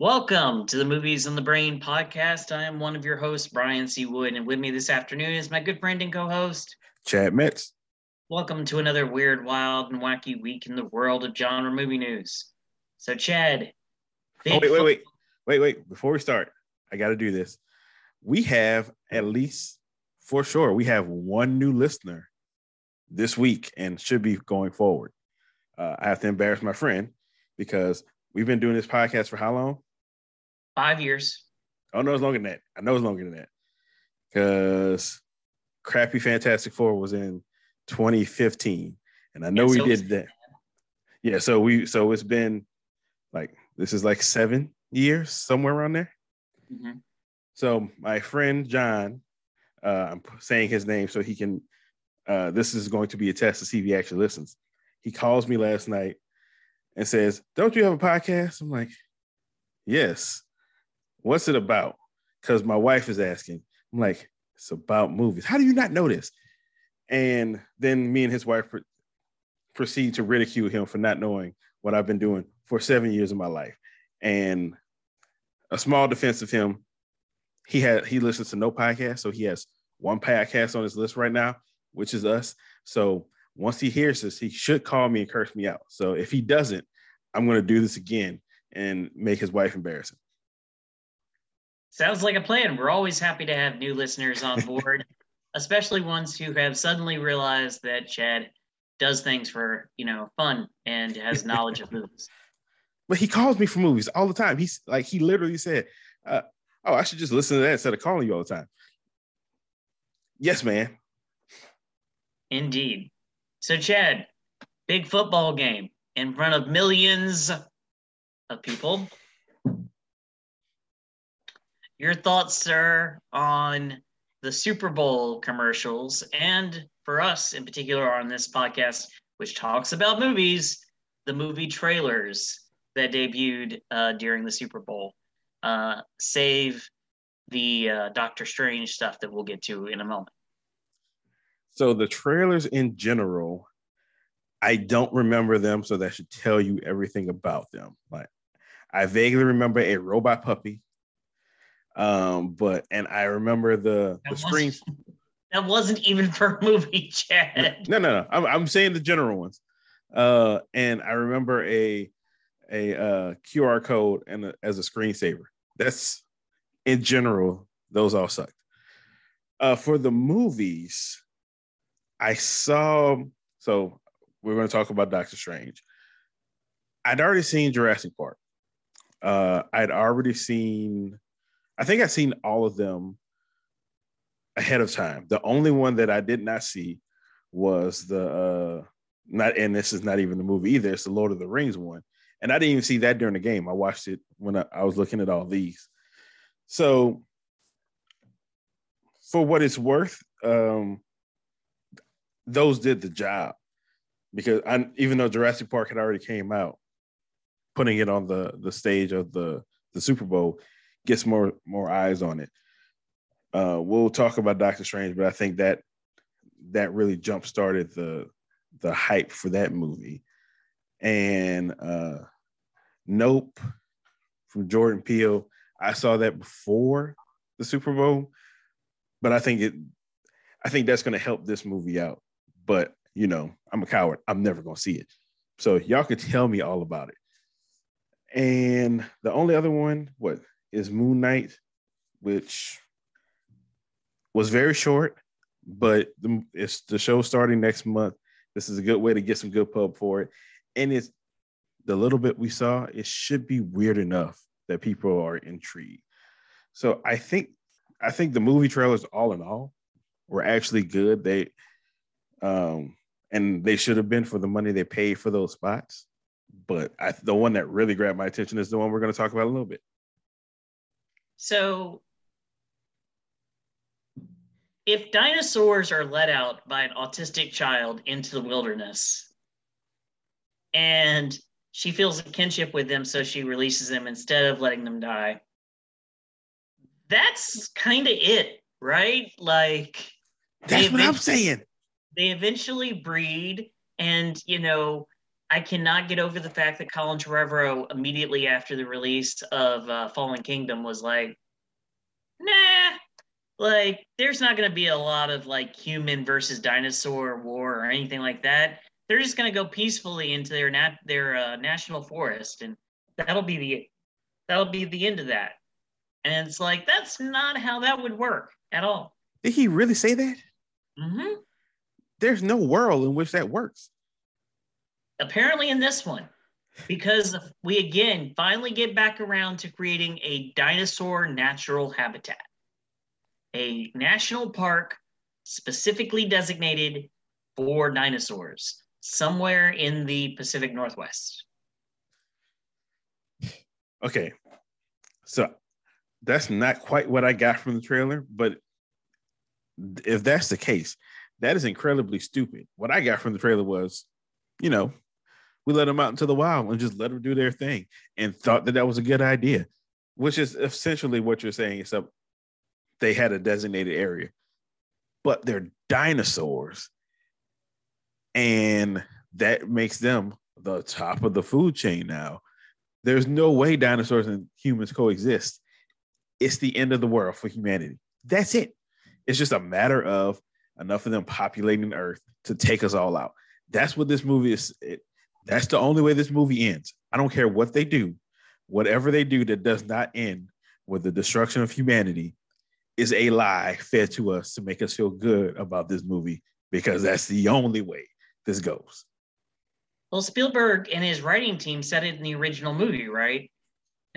Welcome to the Movies on the Brain podcast. I am one of your hosts, Brian C. Wood, and with me this afternoon is my good friend and co host, Chad Metz. Welcome to another weird, wild, and wacky week in the world of genre movie news. So, Chad. Oh, wait, wait, wait, wait, wait. Before we start, I got to do this. We have at least, for sure, we have one new listener this week and should be going forward. Uh, I have to embarrass my friend because we've been doing this podcast for how long? Five years. Oh no, it's longer than that. I know it's longer than that. Because crappy Fantastic Four was in 2015. And I know we did that. Yeah, so we so it's been like this is like seven years, somewhere around there. Mm-hmm. So my friend John, uh, I'm saying his name so he can uh, this is going to be a test to see if he actually listens. He calls me last night and says, Don't you have a podcast? I'm like, Yes. What's it about? Because my wife is asking. I'm like, It's about movies. How do you not know this? And then me and his wife pr- proceed to ridicule him for not knowing what I've been doing for seven years of my life. And a small defense of him, he had he listens to no podcast, so he has one podcast on his list right now, which is us. So once he hears this, he should call me and curse me out. So if he doesn't, I'm going to do this again and make his wife embarrassing. Sounds like a plan. We're always happy to have new listeners on board, especially ones who have suddenly realized that Chad does things for, you know, fun and has knowledge of movies. But he calls me for movies all the time. He's like, he literally said, uh, Oh, I should just listen to that instead of calling you all the time. Yes, man. Indeed. So, Chad, big football game in front of millions of people. Your thoughts, sir, on the Super Bowl commercials, and for us in particular on this podcast, which talks about movies, the movie trailers that debuted uh, during the Super Bowl, uh, save the uh, Doctor Strange stuff that we'll get to in a moment. So the trailers in general, I don't remember them, so that should tell you everything about them. Like I vaguely remember a robot puppy. Um, but and I remember the, the screen. That wasn't even for a movie, Chad. No, no, no. I'm, I'm saying the general ones. Uh, and I remember a a uh, QR code and a, as a screensaver. That's in general, those all sucked. Uh, for the movies, I saw. So we're going to talk about Doctor Strange. I'd already seen Jurassic Park. Uh, I'd already seen. I think I've seen all of them ahead of time. The only one that I did not see was the uh, not, and this is not even the movie either. It's the Lord of the Rings one, and I didn't even see that during the game. I watched it when I, I was looking at all these. So, for what it's worth, um, those did the job because I, even though Jurassic Park had already came out, putting it on the the stage of the the Super Bowl gets more more eyes on it. Uh, we'll talk about Doctor Strange, but I think that that really jump started the the hype for that movie. And uh, Nope from Jordan Peele, I saw that before the Super Bowl, but I think it I think that's going to help this movie out but you know, I'm a coward. I'm never gonna see it. So y'all can tell me all about it. And the only other one, what is Moon Knight, which was very short, but the, it's the show starting next month. This is a good way to get some good pub for it. And it's the little bit we saw, it should be weird enough that people are intrigued. So I think I think the movie trailers, all in all, were actually good. They um, and they should have been for the money they paid for those spots. But I, the one that really grabbed my attention is the one we're going to talk about a little bit. So, if dinosaurs are let out by an autistic child into the wilderness, and she feels a kinship with them, so she releases them instead of letting them die. That's kind of it, right? Like, that's what I'm saying they eventually breed and you know I cannot get over the fact that Colin Trevorrow immediately after the release of uh, Fallen Kingdom was like, nah, like there's not going to be a lot of like human versus dinosaur war or anything like that. They're just going to go peacefully into their nat- their uh, national forest, and that'll be the that'll be the end of that. And it's like that's not how that would work at all. Did he really say that? Mm-hmm. There's no world in which that works. Apparently, in this one, because we again finally get back around to creating a dinosaur natural habitat, a national park specifically designated for dinosaurs somewhere in the Pacific Northwest. Okay. So that's not quite what I got from the trailer, but if that's the case, that is incredibly stupid. What I got from the trailer was, you know, we let them out into the wild and just let them do their thing and thought that that was a good idea, which is essentially what you're saying, except they had a designated area. But they're dinosaurs. And that makes them the top of the food chain now. There's no way dinosaurs and humans coexist. It's the end of the world for humanity. That's it. It's just a matter of enough of them populating Earth to take us all out. That's what this movie is. It, that's the only way this movie ends. I don't care what they do, whatever they do that does not end with the destruction of humanity is a lie fed to us to make us feel good about this movie because that's the only way this goes. Well, Spielberg and his writing team said it in the original movie, right?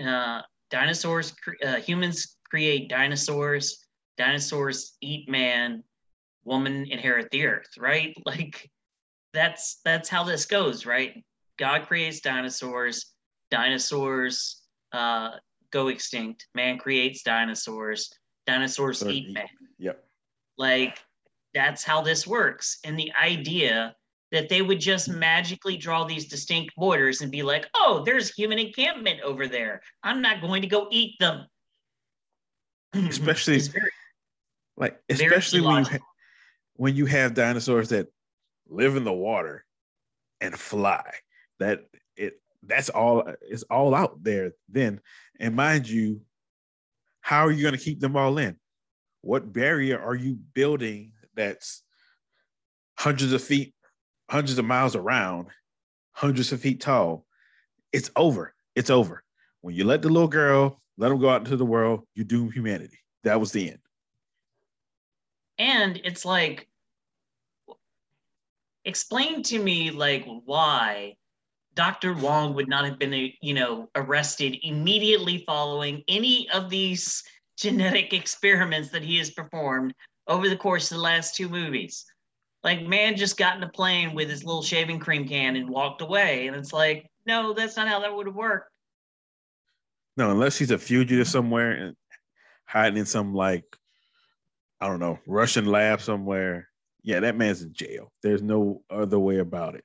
Uh, dinosaurs, uh, humans create dinosaurs, dinosaurs eat man, woman inherit the earth, right? Like that's that's how this goes, right? God creates dinosaurs, dinosaurs uh, go extinct, man creates dinosaurs, dinosaurs eat, eat man. Yep. Like that's how this works. And the idea that they would just magically draw these distinct borders and be like, oh, there's human encampment over there. I'm not going to go eat them. Especially very, like especially when you, ha- when you have dinosaurs that live in the water and fly. That it that's all it's all out there then. And mind you, how are you going to keep them all in? What barrier are you building that's hundreds of feet hundreds of miles around, hundreds of feet tall, it's over. It's over. When you let the little girl let them go out into the world, you doom humanity. That was the end. And it's like, explain to me like why Dr. Wong would not have been, uh, you know, arrested immediately following any of these genetic experiments that he has performed over the course of the last two movies. Like, man just got in a plane with his little shaving cream can and walked away. And it's like, no, that's not how that would have worked. No, unless he's a fugitive somewhere and hiding in some like, I don't know, Russian lab somewhere. Yeah, that man's in jail. There's no other way about it.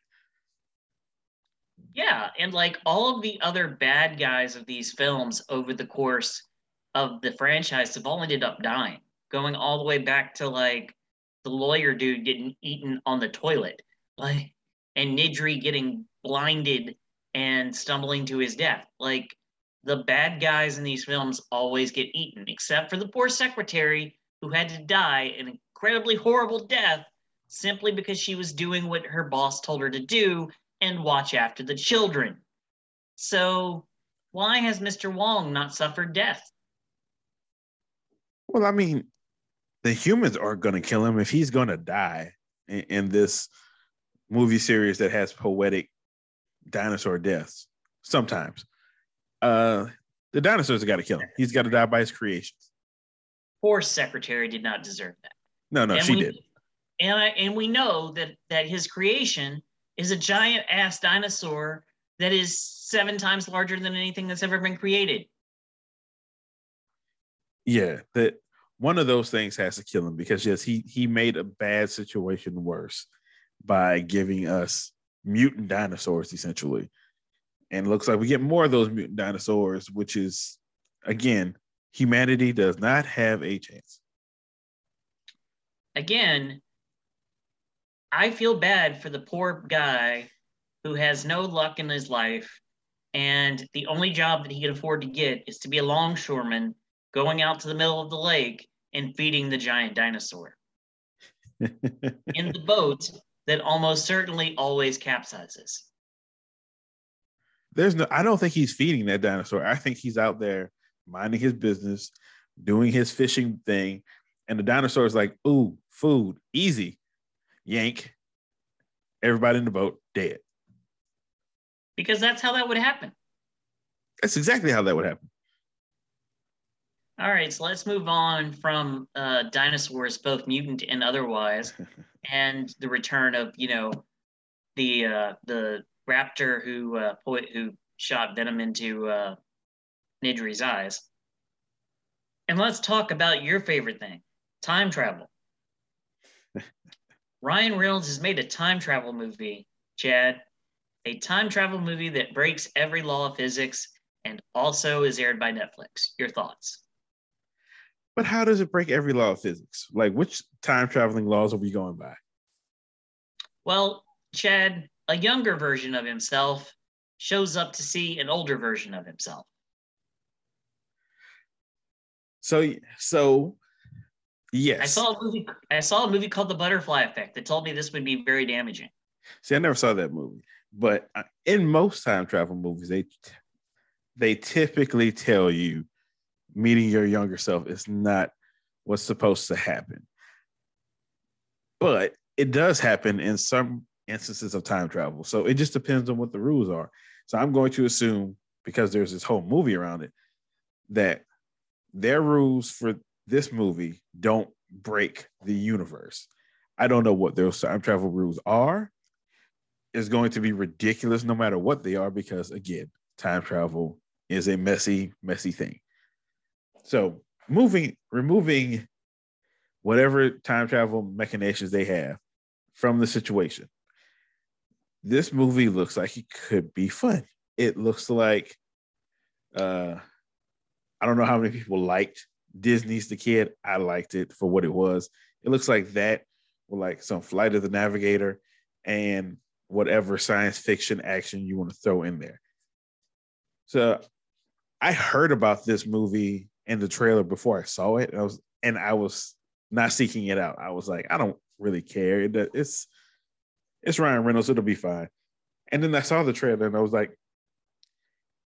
Yeah, and like all of the other bad guys of these films over the course of the franchise have all ended up dying, going all the way back to like the lawyer dude getting eaten on the toilet, like, and Nedry getting blinded and stumbling to his death. Like, the bad guys in these films always get eaten, except for the poor secretary who had to die an incredibly horrible death simply because she was doing what her boss told her to do and watch after the children. So, why has Mr. Wong not suffered death? Well, I mean, the humans are going to kill him if he's going to die in, in, this movie series that has poetic dinosaur deaths sometimes uh the dinosaurs have got to kill him he's got to die by his creations poor secretary did not deserve that no no she did and I, and we know that that his creation is a giant ass dinosaur that is seven times larger than anything that's ever been created yeah that one of those things has to kill him because yes, he he made a bad situation worse by giving us mutant dinosaurs essentially. And looks like we get more of those mutant dinosaurs, which is again, humanity does not have a chance. Again, I feel bad for the poor guy who has no luck in his life, and the only job that he can afford to get is to be a longshoreman going out to the middle of the lake and feeding the giant dinosaur in the boat that almost certainly always capsizes. There's no, I don't think he's feeding that dinosaur. I think he's out there minding his business, doing his fishing thing, and the dinosaur is like, "Ooh, food, easy." Yank. Everybody in the boat dead. Because that's how that would happen. That's exactly how that would happen. All right, so let's move on from uh, dinosaurs, both mutant and otherwise, and the return of you know the uh, the raptor who uh, who shot venom into uh, Nedry's eyes. And let's talk about your favorite thing, time travel. Ryan Reynolds has made a time travel movie, Chad, a time travel movie that breaks every law of physics and also is aired by Netflix. Your thoughts? But how does it break every law of physics? Like, which time traveling laws are we going by? Well, Chad, a younger version of himself shows up to see an older version of himself. So, so yes, I saw a movie. I saw a movie called The Butterfly Effect that told me this would be very damaging. See, I never saw that movie, but in most time travel movies, they they typically tell you meeting your younger self is not what's supposed to happen. But it does happen in some instances of time travel. So it just depends on what the rules are. So I'm going to assume, because there's this whole movie around it, that their rules for this movie don't break the universe. I don't know what those time travel rules are. Is going to be ridiculous no matter what they are, because again, time travel is a messy, messy thing. So moving, removing whatever time travel machinations they have from the situation. This movie looks like it could be fun. It looks like uh I don't know how many people liked Disney's The Kid. I liked it for what it was. It looks like that with like some Flight of the Navigator and whatever science fiction action you want to throw in there. So I heard about this movie in the trailer before I saw it. And I was and I was not seeking it out. I was like, I don't really care. It, it's it's Ryan Reynolds. It'll be fine. And then I saw the trailer and I was like,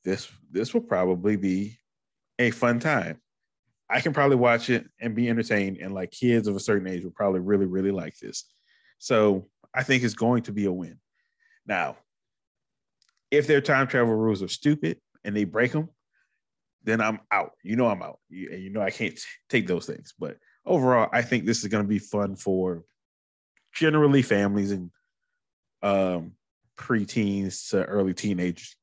this this will probably be a fun time. I can probably watch it and be entertained, and like kids of a certain age will probably really really like this. So I think it's going to be a win. Now, if their time travel rules are stupid and they break them, then I'm out. You know I'm out. You, you know I can't take those things. But overall, I think this is going to be fun for generally families and um, preteens to early teenagers.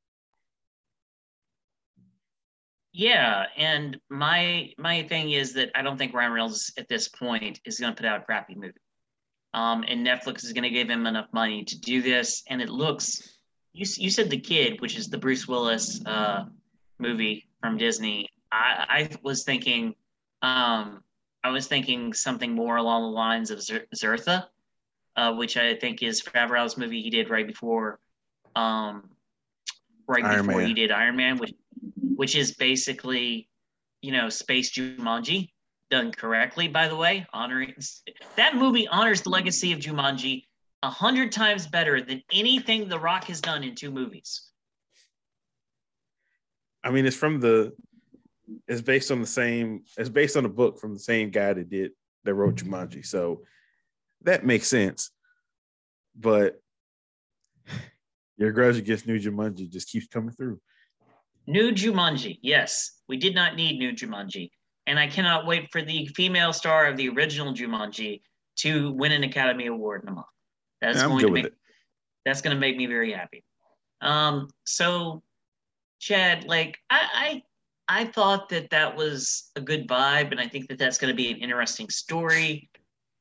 Yeah, and my my thing is that I don't think Ryan Reynolds at this point is going to put out a crappy movie. Um, and Netflix is going to give him enough money to do this, and it looks. You you said the kid, which is the Bruce Willis uh, movie from Disney. I, I was thinking, um, I was thinking something more along the lines of Zathura, uh, which I think is Favreau's movie he did right before, um, right Iron before Man. he did Iron Man, which which is basically, you know, space Jumanji done correctly. By the way, honoring that movie honors the legacy of Jumanji a hundred times better than anything The Rock has done in two movies. I mean, it's from the. It's based on the same. It's based on a book from the same guy that did that wrote Jumanji, so that makes sense. But your grudge against New Jumanji just keeps coming through. New Jumanji, yes, we did not need New Jumanji, and I cannot wait for the female star of the original Jumanji to win an Academy Award in a month. That's going to make that's going to make me very happy. Um, so Chad, like I, I, I thought that that was a good vibe, and I think that that's going to be an interesting story.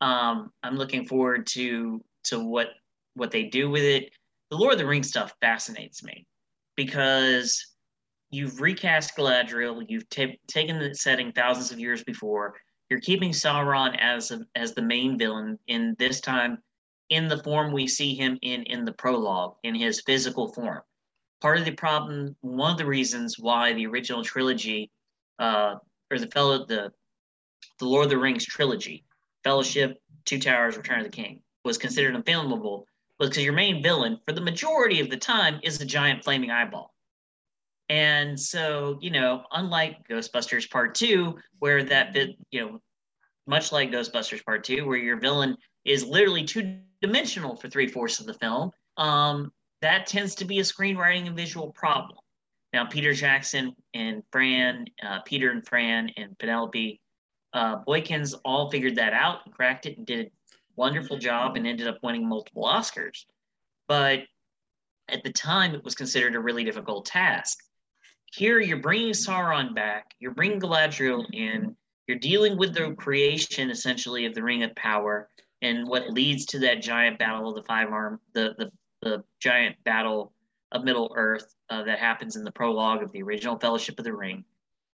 Um, I'm looking forward to to what what they do with it. The Lord of the Rings stuff fascinates me because you've recast Galadriel, you've t- taken the setting thousands of years before. You're keeping Sauron as a, as the main villain in this time in the form we see him in in the prologue, in his physical form. Part of the problem, one of the reasons why the original trilogy, uh, or the fellow the the Lord of the Rings trilogy, Fellowship, Two Towers, Return of the King, was considered unfilmable was because your main villain, for the majority of the time, is a giant flaming eyeball. And so, you know, unlike Ghostbusters Part Two, where that bit, you know, much like Ghostbusters Part Two, where your villain is literally two dimensional for three fourths of the film, um, that tends to be a screenwriting and visual problem. Now, Peter Jackson and Fran, uh, Peter and Fran and Penelope uh, Boykins all figured that out and cracked it and did a wonderful job and ended up winning multiple Oscars. But at the time, it was considered a really difficult task. Here, you're bringing Sauron back, you're bringing Galadriel in, you're dealing with the creation essentially of the Ring of Power and what leads to that giant battle of the five arm, the, the, the giant battle of Middle Earth uh, that happens in the prologue of the original Fellowship of the Ring.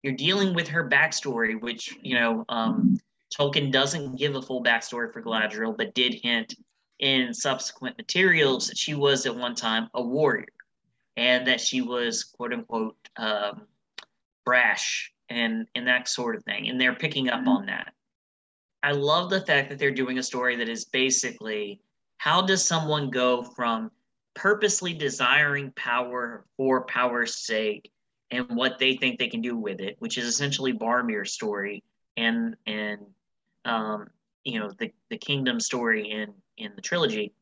You're dealing with her backstory, which, you know, um, Tolkien doesn't give a full backstory for Galadriel, but did hint in subsequent materials that she was at one time a warrior and that she was quote unquote um, brash and and that sort of thing and they're picking up on that. I love the fact that they're doing a story that is basically how does someone go from purposely desiring power for power's sake and what they think they can do with it which is essentially Boromir's story and and um, you know the the kingdom story in in the trilogy.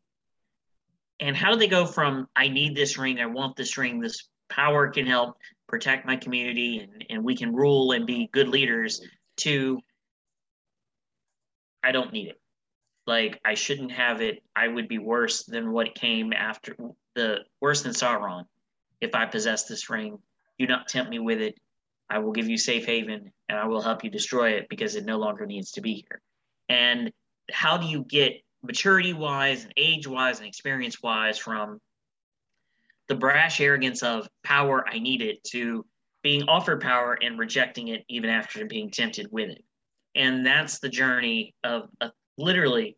And how do they go from i need this ring i want this ring this power can help protect my community and, and we can rule and be good leaders to i don't need it. Like i shouldn't have it. I would be worse than what came after the worse than sauron if i possess this ring. Do not tempt me with it. I will give you safe haven and i will help you destroy it because it no longer needs to be here. And how do you get maturity wise and age wise and experience wise from the brash arrogance of power, I need it, to being offered power and rejecting it even after being tempted with it. And that's the journey of literally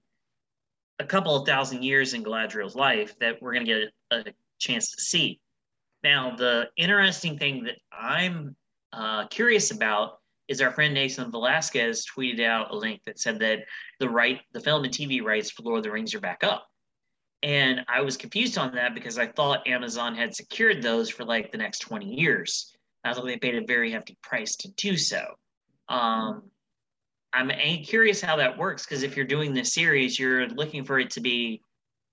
a couple of thousand years in Galadriel's life that we're going to get a, a, chance to see. Now, the interesting thing that I'm uh, curious about is our friend Nathan Velasquez tweeted out a link that said that the right, the film and TV rights for Lord of the Rings are back up. And I was confused on that because I thought Amazon had secured those for like the next 20 years. I thought they paid a very hefty price to do so. Um, I'm curious how that works because if you're doing this series, you're looking for it to be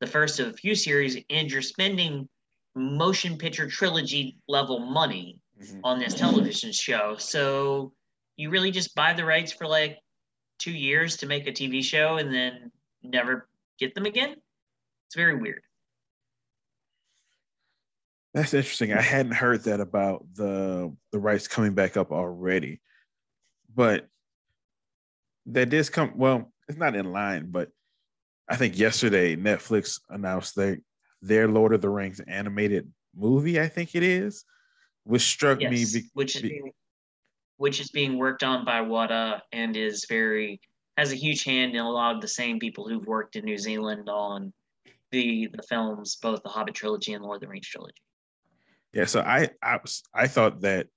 the first of a few series and you're spending motion picture trilogy level money mm-hmm. on this television show. So you really just buy the rights for like two years to make a TV show and then never get them again. It's very weird. That's interesting. I hadn't heard that about the the rights coming back up already, but that did come. Well, it's not in line, but I think yesterday Netflix announced their their Lord of the Rings animated movie. I think it is, which struck yes, me. Be, which is be, which is being worked on by Weta and is very has a huge hand in a lot of the same people who've worked in New Zealand on the the films, both the Hobbit trilogy and Lord of the Rings trilogy. Yeah, so I I, was, I thought that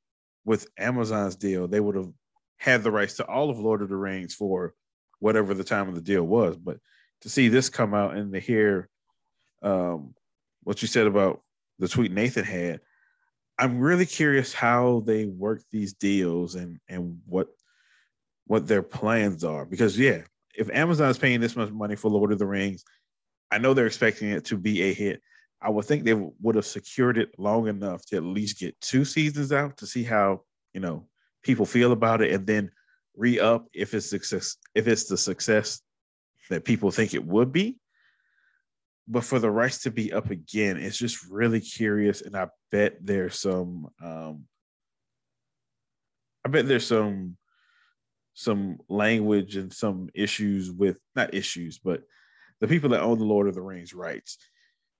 with Amazon's deal, they would have had the rights to all of Lord of the Rings for whatever the time of the deal was. But to see this come out and to hear um, what you said about the tweet Nathan had, I'm really curious how they work these deals and and what what their plans are because yeah, if Amazon is paying this much money for Lord of the Rings, I know they're expecting it to be a hit. I would think they would have secured it long enough to at least get two seasons out to see how you know people feel about it, and then re up if it's success if it's the success that people think it would be but for the rights to be up again, it's just really curious, and I bet there's some. Um, I bet there's some some language and some issues with not issues, but the people that own the Lord of the Rings rights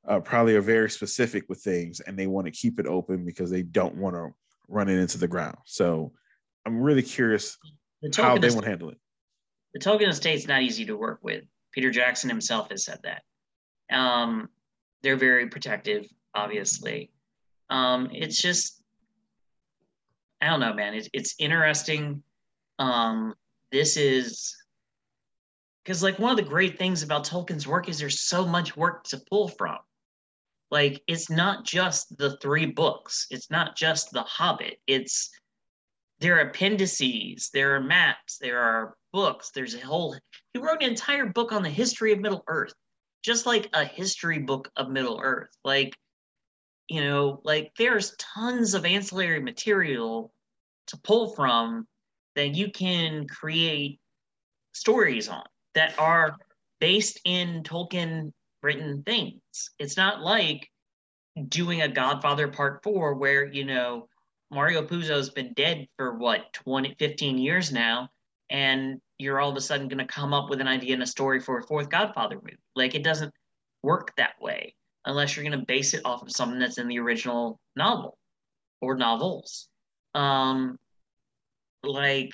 uh, probably are very specific with things, and they want to keep it open because they don't want to run it into the ground. So I'm really curious the how they want to handle it. The Tolkien estate's not easy to work with. Peter Jackson himself has said that Um, they're very protective, obviously. Um, it's just, I don't know, man. It's it's interesting. Um, this is because like one of the great things about Tolkien's work is there's so much work to pull from. Like it's not just the three books. It's not just the Hobbit. It's there are appendices, there are maps, there are books. There's a whole. He wrote an entire book on the history of Middle Earth, just like a history book of Middle Earth. Like, you know, like there's tons of ancillary material to pull from that you can create stories on that are based in Tolkien written things. It's not like doing a Godfather Part 4 where, you know, Mario Puzo's been dead for what, 20, 15 years now, and you're all of a sudden going to come up with an idea and a story for a fourth Godfather movie. Like, it doesn't work that way unless you're going to base it off of something that's in the original novel or novels. Um, like,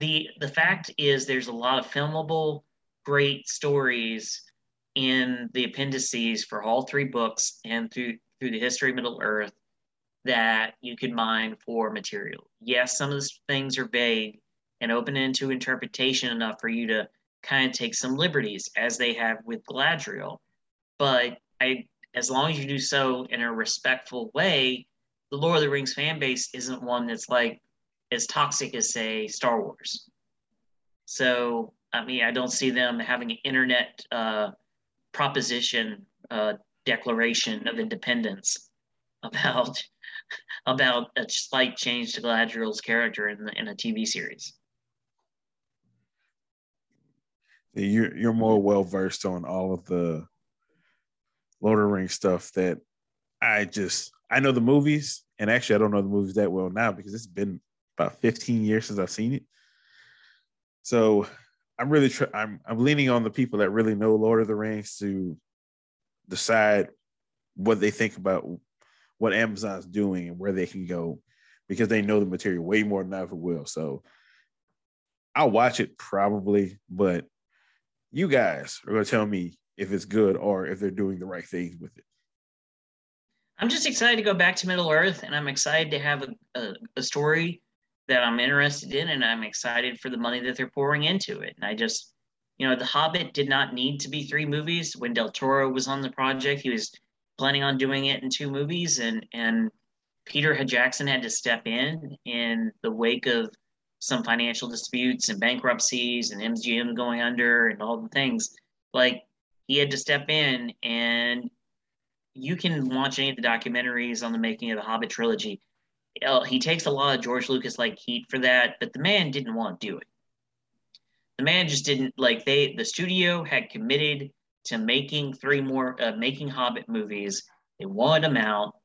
the the fact is there's a lot of filmable great stories in the appendices for all three books and through through the history of Middle Earth that you could mine for material. Yes, some of the things are vague and open into interpretation enough for you to kind of take some liberties, as they have with Galadriel. But I, as long as you do so in a respectful way, the Lord of the Rings fan base isn't one that's like as toxic as say Star Wars. So I mean, I don't see them having an internet uh, proposition uh, declaration of independence about about a slight change to Galadriel's character in, in a TV series. You're you're more well versed on all of the Lord of the Rings stuff that I just I know the movies, and actually I don't know the movies that well now because it's been about 15 years since I've seen it. So I'm really try- I'm I'm leaning on the people that really know Lord of the Rings to decide what they think about what Amazon's doing and where they can go because they know the material way more than I ever will. So I'll watch it probably, but you guys are going to tell me if it's good or if they're doing the right things with it. I'm just excited to go back to Middle Earth, and I'm excited to have a, a, a story that I'm interested in, and I'm excited for the money that they're pouring into it. And I just, you know, The Hobbit did not need to be three movies. When Del Toro was on the project, he was planning on doing it in two movies, and and Peter Jackson had to step in in the wake of some financial disputes and bankruptcies and MGM going under and all the things. Like he had to step in, and you can watch any of the documentaries on the making of the Hobbit trilogy he takes a lot of George Lucas like heat for that, but the man didn't want to do it. The man just didn't like they the studio had committed to making three more uh, making Hobbit movies. They wanted him out,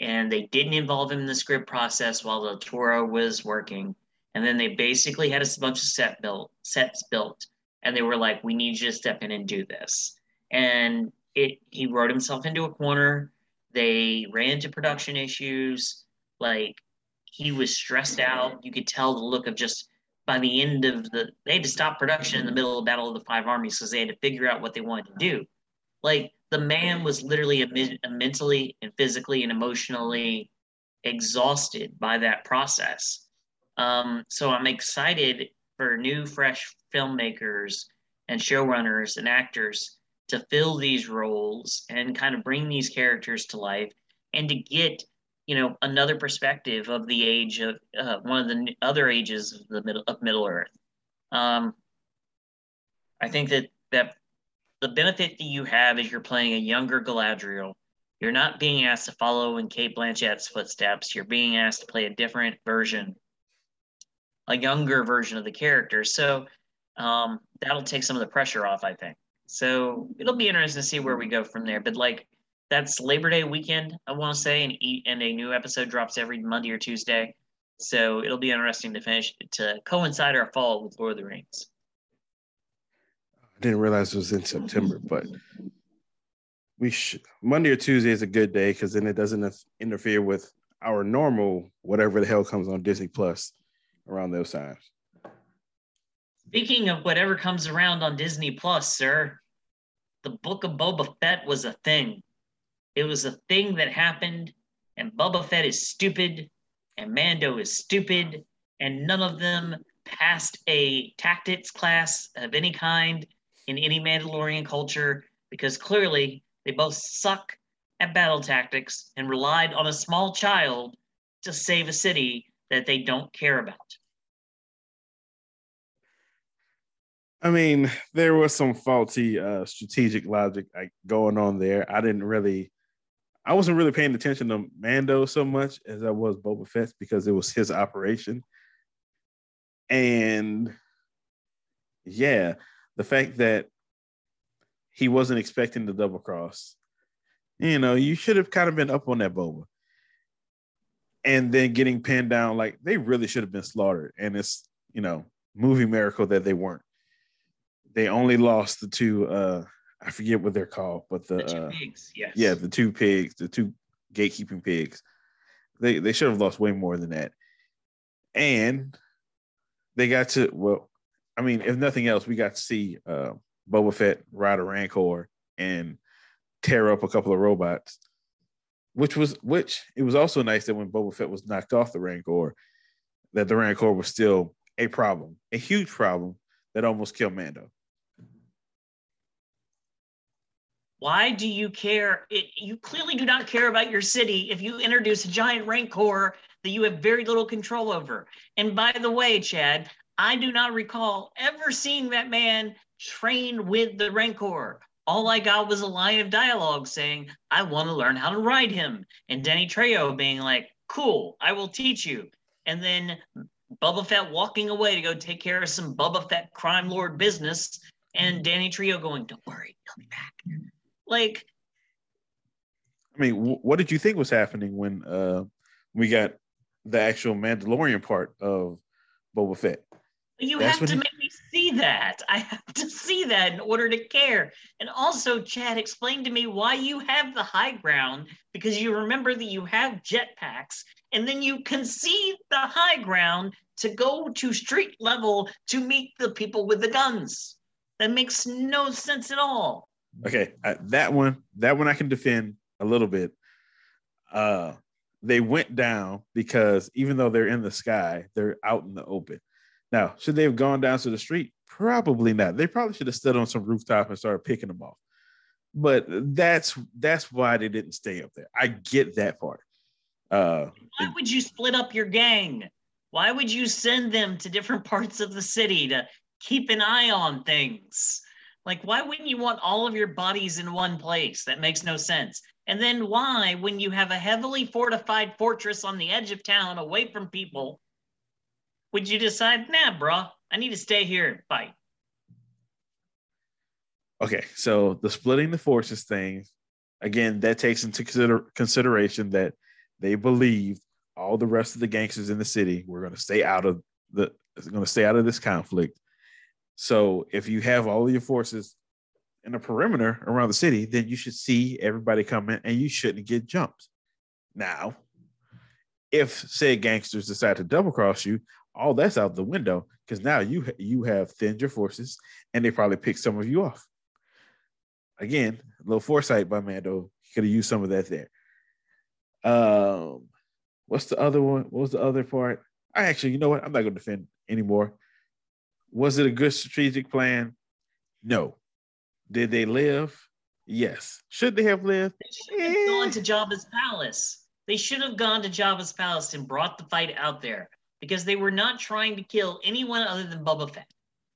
and they didn't involve him in the script process while Del Toro was working. And then they basically had a bunch of set built sets built, and they were like, "We need you to step in and do this." And it he wrote himself into a corner. They ran into production issues like he was stressed out. You could tell the look of just by the end of the they had to stop production in the middle of Battle of the Five Armies because they had to figure out what they wanted to do. Like the man was literally mentally and physically and emotionally exhausted by that process. Um, so I'm excited for new, fresh filmmakers and showrunners and actors to fill these roles and kind of bring these characters to life and to get you know another perspective of the age of uh, one of the other ages of the middle of Middle Earth. Um, I think that that the benefit that you have is you're playing a younger Galadriel. You're not being asked to follow in Cate Blanchett's footsteps. You're being asked to play a different version, a younger version of the character. So um, that'll take some of the pressure off, I think. So it'll be interesting to see where we go from there. But like that's Labor Day weekend, I want to say, and eat and a new episode drops every Monday or Tuesday. So it'll be interesting to finish to coincide our fall with Lord of the Rings. I didn't realize it was in September, but we should Monday or Tuesday is a good day because then it doesn't interfere with our normal whatever the hell comes on Disney Plus around those times. Speaking of whatever comes around on Disney Plus, sir, the book of Boba Fett was a thing. It was a thing that happened, and Boba Fett is stupid, and Mando is stupid, and none of them passed a tactics class of any kind in any Mandalorian culture because clearly they both suck at battle tactics and relied on a small child to save a city that they don't care about. I mean, there was some faulty uh, strategic logic like, going on there. I didn't really, I wasn't really paying attention to Mando so much as I was Boba Fett because it was his operation. And yeah, the fact that he wasn't expecting the double cross, you know, you should have kind of been up on that Boba. And then getting pinned down, like they really should have been slaughtered. And it's, you know, movie miracle that they weren't they only lost the two uh I forget what they're called, but the, the uh, pigs, yes. Yeah, the two pigs, the two gatekeeping pigs. They they should have lost way more than that. And they got to well, I mean, if nothing else, we got to see uh Boba Fett ride a Rancor and tear up a couple of robots. Which was which it was also nice that when Boba Fett was knocked off the Rancor, that the Rancor was still a problem, a huge problem that almost killed Mando. Why do you care? It, you clearly do not care about your city if you introduce a giant rancor that you have very little control over. And by the way, Chad, I do not recall ever seeing that man train with the rancor. All I got was a line of dialogue saying, I want to learn how to ride him. And Danny Trejo being like, cool, I will teach you. And then Boba Fett walking away to go take care of some Boba Fett crime lord business. And Danny Trejo going, don't worry, he'll be back. Like, I mean, w- what did you think was happening when uh, we got the actual Mandalorian part of Boba Fett? You That's have to he... make me see that. I have to see that in order to care. And also, Chad, explain to me why you have the high ground because you remember that you have jetpacks and then you concede the high ground to go to street level to meet the people with the guns. That makes no sense at all. Okay, uh, that one, that one I can defend a little bit. Uh, they went down because even though they're in the sky, they're out in the open. Now, should they have gone down to the street? Probably not. They probably should have stood on some rooftop and started picking them off. But that's that's why they didn't stay up there. I get that part. Uh, why would you split up your gang? Why would you send them to different parts of the city to keep an eye on things? Like, why wouldn't you want all of your bodies in one place? That makes no sense. And then why, when you have a heavily fortified fortress on the edge of town away from people, would you decide, nah, bro, I need to stay here and fight? Okay, so the splitting the forces thing, again, that takes into consider- consideration that they believed all the rest of the gangsters in the city were going to stay out of the going to stay out of this conflict so if you have all of your forces in a perimeter around the city, then you should see everybody coming and you shouldn't get jumped. Now, if said gangsters decide to double cross you, all that's out the window because now you you have thinned your forces and they probably pick some of you off. Again, a little foresight by Mando. He could have used some of that there. Um, what's the other one? What was the other part? I actually, you know what? I'm not going to defend anymore. Was it a good strategic plan? No. Did they live? Yes. Should they have lived? They should have eh. gone to Jabba's palace. They should have gone to Jabba's palace and brought the fight out there because they were not trying to kill anyone other than Boba Fett.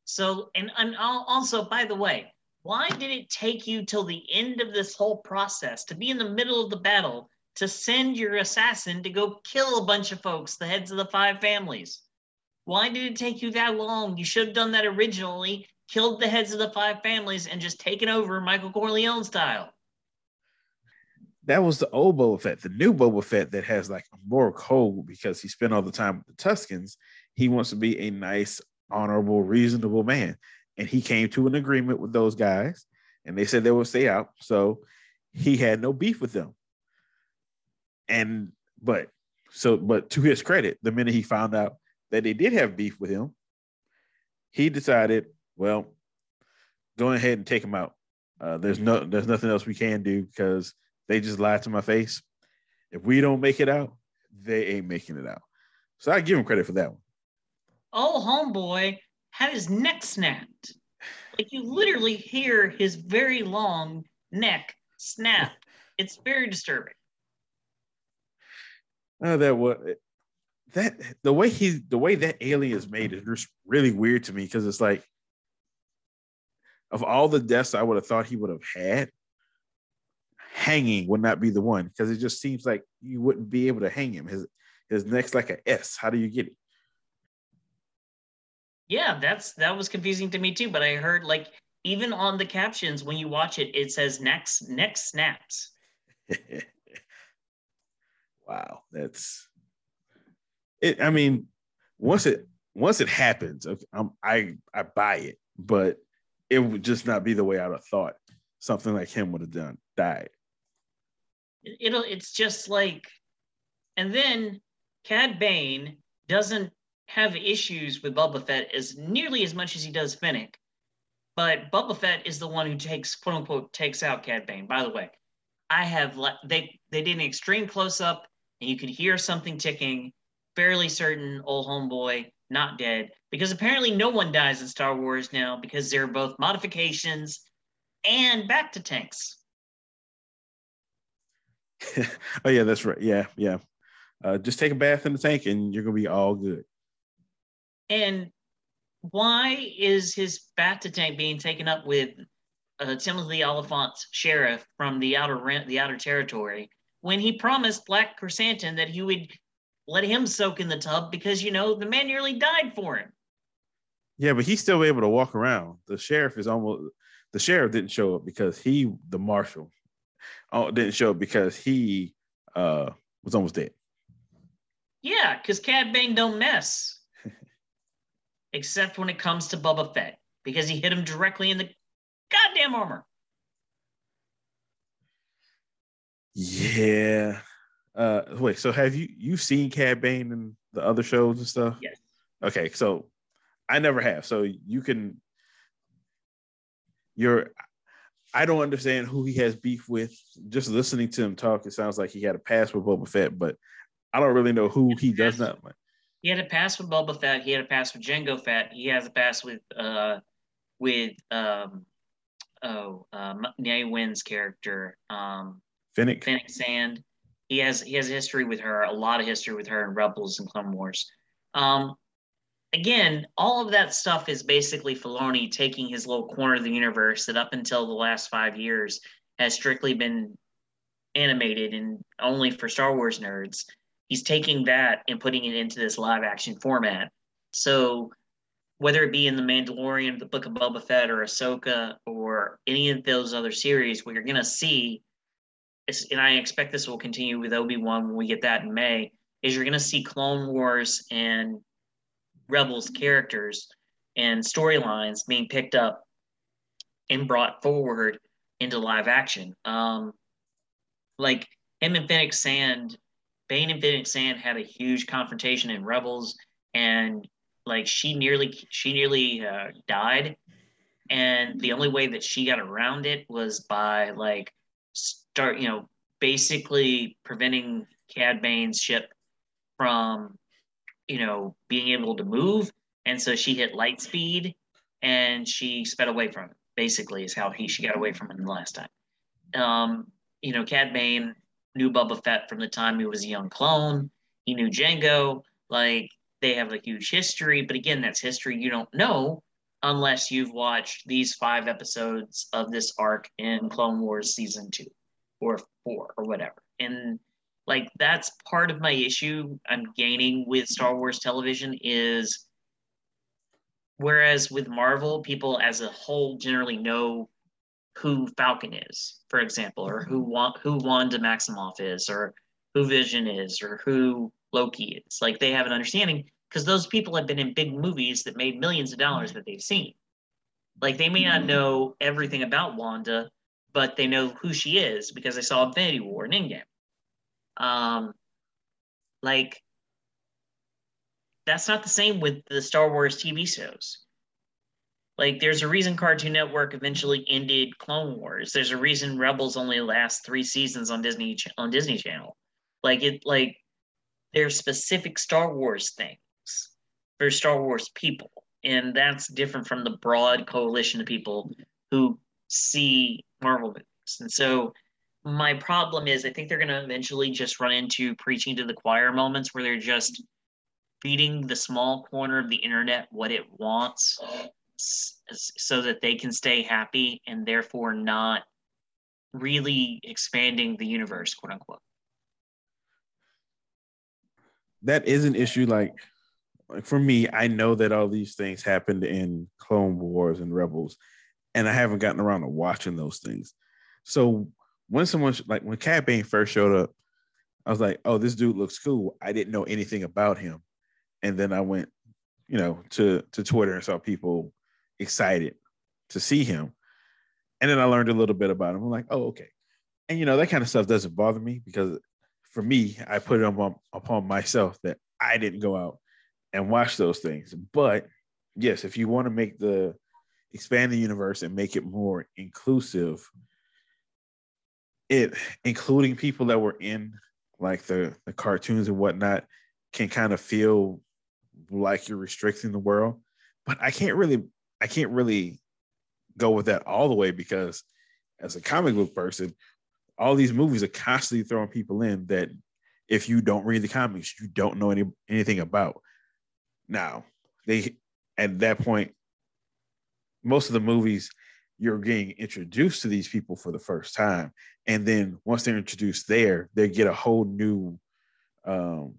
So, and, and also, by the way, why did it take you till the end of this whole process to be in the middle of the battle to send your assassin to go kill a bunch of folks, the heads of the five families? Why did it take you that long? You should have done that originally, killed the heads of the five families, and just taken over Michael Corleone style. That was the old Boba Fett. The new Boba Fett that has like a moral code because he spent all the time with the Tuskens. He wants to be a nice, honorable, reasonable man. And he came to an agreement with those guys, and they said they would stay out. So he had no beef with them. And but so, but to his credit, the minute he found out that they did have beef with him, he decided, well, go ahead and take him out. Uh, there's no there's nothing else we can do because they just lied to my face. If we don't make it out, they ain't making it out. So I give him credit for that one. Oh, homeboy had his neck snapped. Like you literally hear his very long neck snap. It's very disturbing. Oh, that what that the way he the way that alien is made is just really weird to me because it's like of all the deaths I would have thought he would have had, hanging would not be the one because it just seems like you wouldn't be able to hang him. His his neck's like a S. How do you get it? Yeah, that's that was confusing to me too. But I heard like even on the captions when you watch it, it says next neck snaps. wow, that's it. I mean, once it once it happens, I'm, I I buy it, but it would just not be the way I'd have thought something like him would have done died. It'll it's just like and then Cad Bane doesn't have issues with Boba Fett as nearly as much as he does Fennec, But Boba Fett is the one who takes quote unquote takes out Cad Bane. By the way, I have they they did an extreme close up and you could hear something ticking. Fairly certain old homeboy not dead because apparently no one dies in Star Wars now because they're both modifications and bacta tanks. oh yeah, that's right. Yeah, yeah. Uh, just take a bath in the tank and you're gonna be all good. And why is his bacta tank being taken up with uh, Timothy Olyphant's sheriff from the outer rent, the outer territory, when he promised Black Krrsantan that he would let him soak in the tub because you know the man nearly died for him. Yeah, but he's still able to walk around. The sheriff is almost the sheriff didn't show up because he the marshal oh, didn't show up because he uh was almost dead. Yeah, because Cad Bane don't mess. Except when it comes to Boba Fett, because he hit him directly in the goddamn armor. Yeah. Uh, wait. So have you you seen Cad Bane in the other shows and stuff? Yes. Okay. So I never have. So you can. You're. I don't understand who he has beef with. Just listening to him talk, it sounds like he had a pass with Boba Fett, but I don't really know who he does not. He had a pass with Boba Fett. He had a pass with Jango Fett. He has a pass with uh with um oh um Nae Wyn's character um Fennec Fennec Shand he has he has history with her, a lot of history with her in Rebels and Clone Wars. Um, again, all of that stuff is basically Filoni taking his little corner of the universe that up until the last five years has strictly been animated and only for Star Wars nerds. He's taking that and putting it into this live action format. So whether it be in the Mandalorian, the Book of Boba Fett, or Ahsoka, or any of those other series, where you're going to see and I expect this will continue with Obi Wan when we get that in May, is you're going to see Clone Wars and Rebels characters and storylines being picked up and brought forward into live action. Um, like him and Fennec Shand, Bane and Fennec Shand had a huge confrontation in Rebels, and like she nearly she nearly uh, died, and the only way that she got around it was by like start, you know, basically preventing Cad Bane's ship from, you know, being able to move. And so she hit light speed and she sped away from it, basically, is how he she got away from him the last time. Um, you know, Cad Bane knew Boba Fett from the time he was a young clone. He knew Jango. Like they have a huge history, but again, that's history you don't know unless you've watched these five episodes of this arc in Clone Wars season two or four or whatever. And like that's part of my issue I'm gaining with Star Wars television is whereas with Marvel, people as a whole generally know who Falcon is, for example, or who mm-hmm. who Wanda Maximoff is, or who Vision is, or who Loki is. Like they have an understanding because those people have been in big movies that made millions of dollars mm-hmm. that they've seen. Like they may not mm-hmm. know everything about Wanda, but they know who she is because they saw Infinity War and Endgame. Um, like that's not the same with the Star Wars TV shows. Like, there's a reason Cartoon Network eventually ended Clone Wars. There's a reason Rebels only lasts three seasons on Disney on Disney Channel. Like it, like there's specific Star Wars things for Star Wars people, and that's different from the broad coalition of people who see Marvel movies. And so, my problem is, I think they're going to eventually just run into preaching to the choir moments where they're just feeding the small corner of the internet what it wants so that they can stay happy and therefore not really expanding the universe, quote unquote. That is an issue. Like, like for me, I know that all these things happened in Clone Wars and Rebels, and I haven't gotten around to watching those things. So when someone like when Cad Bane first showed up, I was like, "Oh, this dude looks cool." I didn't know anything about him, and then I went, you know, to to Twitter and saw people excited to see him. And then I learned a little bit about him. I'm like, oh, okay. And you know, that kind of stuff doesn't bother me because for me, I put it upon, upon myself that I didn't go out and watch those things. But yes, if you want to make the expand the universe and make it more inclusive, it including people that were in like the the cartoons and whatnot can kind of feel like you're restricting the world. But I can't really I can't really go with that all the way because as a comic book person, all these movies are constantly throwing people in that if you don't read the comics, you don't know any anything about. Now, they at that point, most of the movies you're getting introduced to these people for the first time, and then once they're introduced there, they get a whole new, um,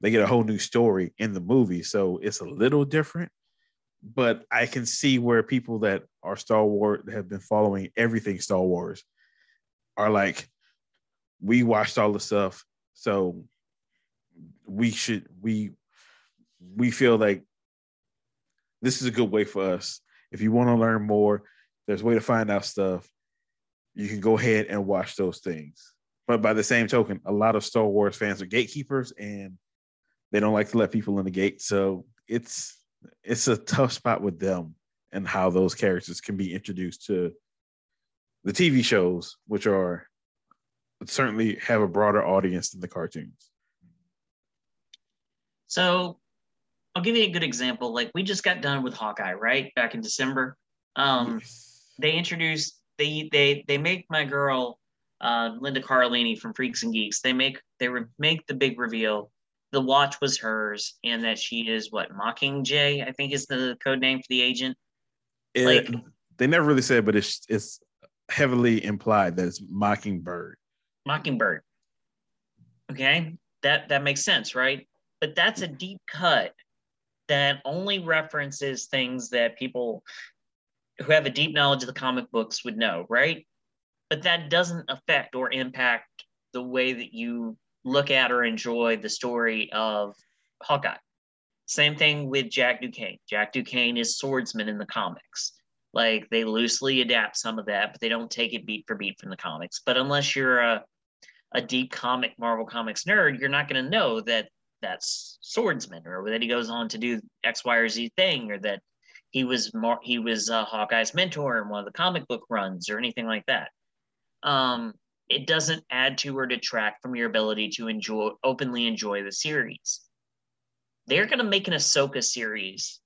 they get a whole new story in the movie. So it's a little different, but I can see where people that are Star Wars have been following everything Star Wars are like, we watched all the stuff, so we should we we feel like this is a good way for us. If you want to learn more, there's a way to find out stuff. You can go ahead and watch those things. But by the same token, a lot of Star Wars fans are gatekeepers and they don't like to let people in the gate. So it's it's a tough spot with them and how those characters can be introduced to the TV shows, which are certainly have a broader audience than the cartoons. So I'll give you a good example. Like we just got done with Hawkeye, right? Back in December. Um, yes. they introduced they they they make my girl uh, Linda Cardellini from Freaks and Geeks. They make they re- make the big reveal the watch was hers and that she is what Mockingjay, I think is the code name for the agent. It, like they never really said, but it's it's heavily implied that it's Mockingbird. Mockingbird. Okay, that that makes sense, right? But that's a deep cut that only references things that people who have a deep knowledge of the comic books would know, right? But that doesn't affect or impact the way that you look at or enjoy the story of Hawkeye. Same thing with Jack Duquesne. Jack Duquesne is swordsman in the comics. Like they loosely adapt some of that, but they don't take it beat for beat from the comics. But unless you're a, a deep comic Marvel Comics nerd, you're not going to know that that's swordsman or that he goes on to do X, Y, or Z thing, or that he was more he was uh, Hawkeye's mentor in one of the comic book runs or anything like that. Um, it doesn't add to or detract from your ability to enjoy openly enjoy the series. They're going to make an Ahsoka series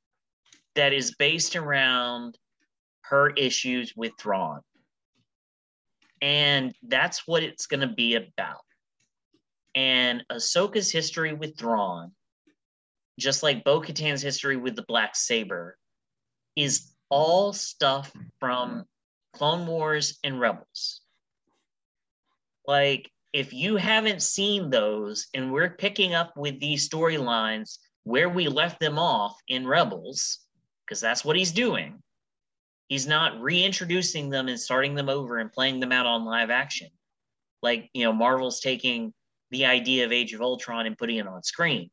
that is based around her issues with Thrawn. And that's what it's going to be about. And Ahsoka's history with Thrawn, just like Bo Katan's history with the Black Saber, is all stuff from Clone Wars and Rebels. Like, if you haven't seen those and we're picking up with these storylines where we left them off in Rebels, because that's what he's doing, he's not reintroducing them and starting them over and playing them out on live action. Like, you know, Marvel's taking the idea of Age of Ultron and putting it on screen.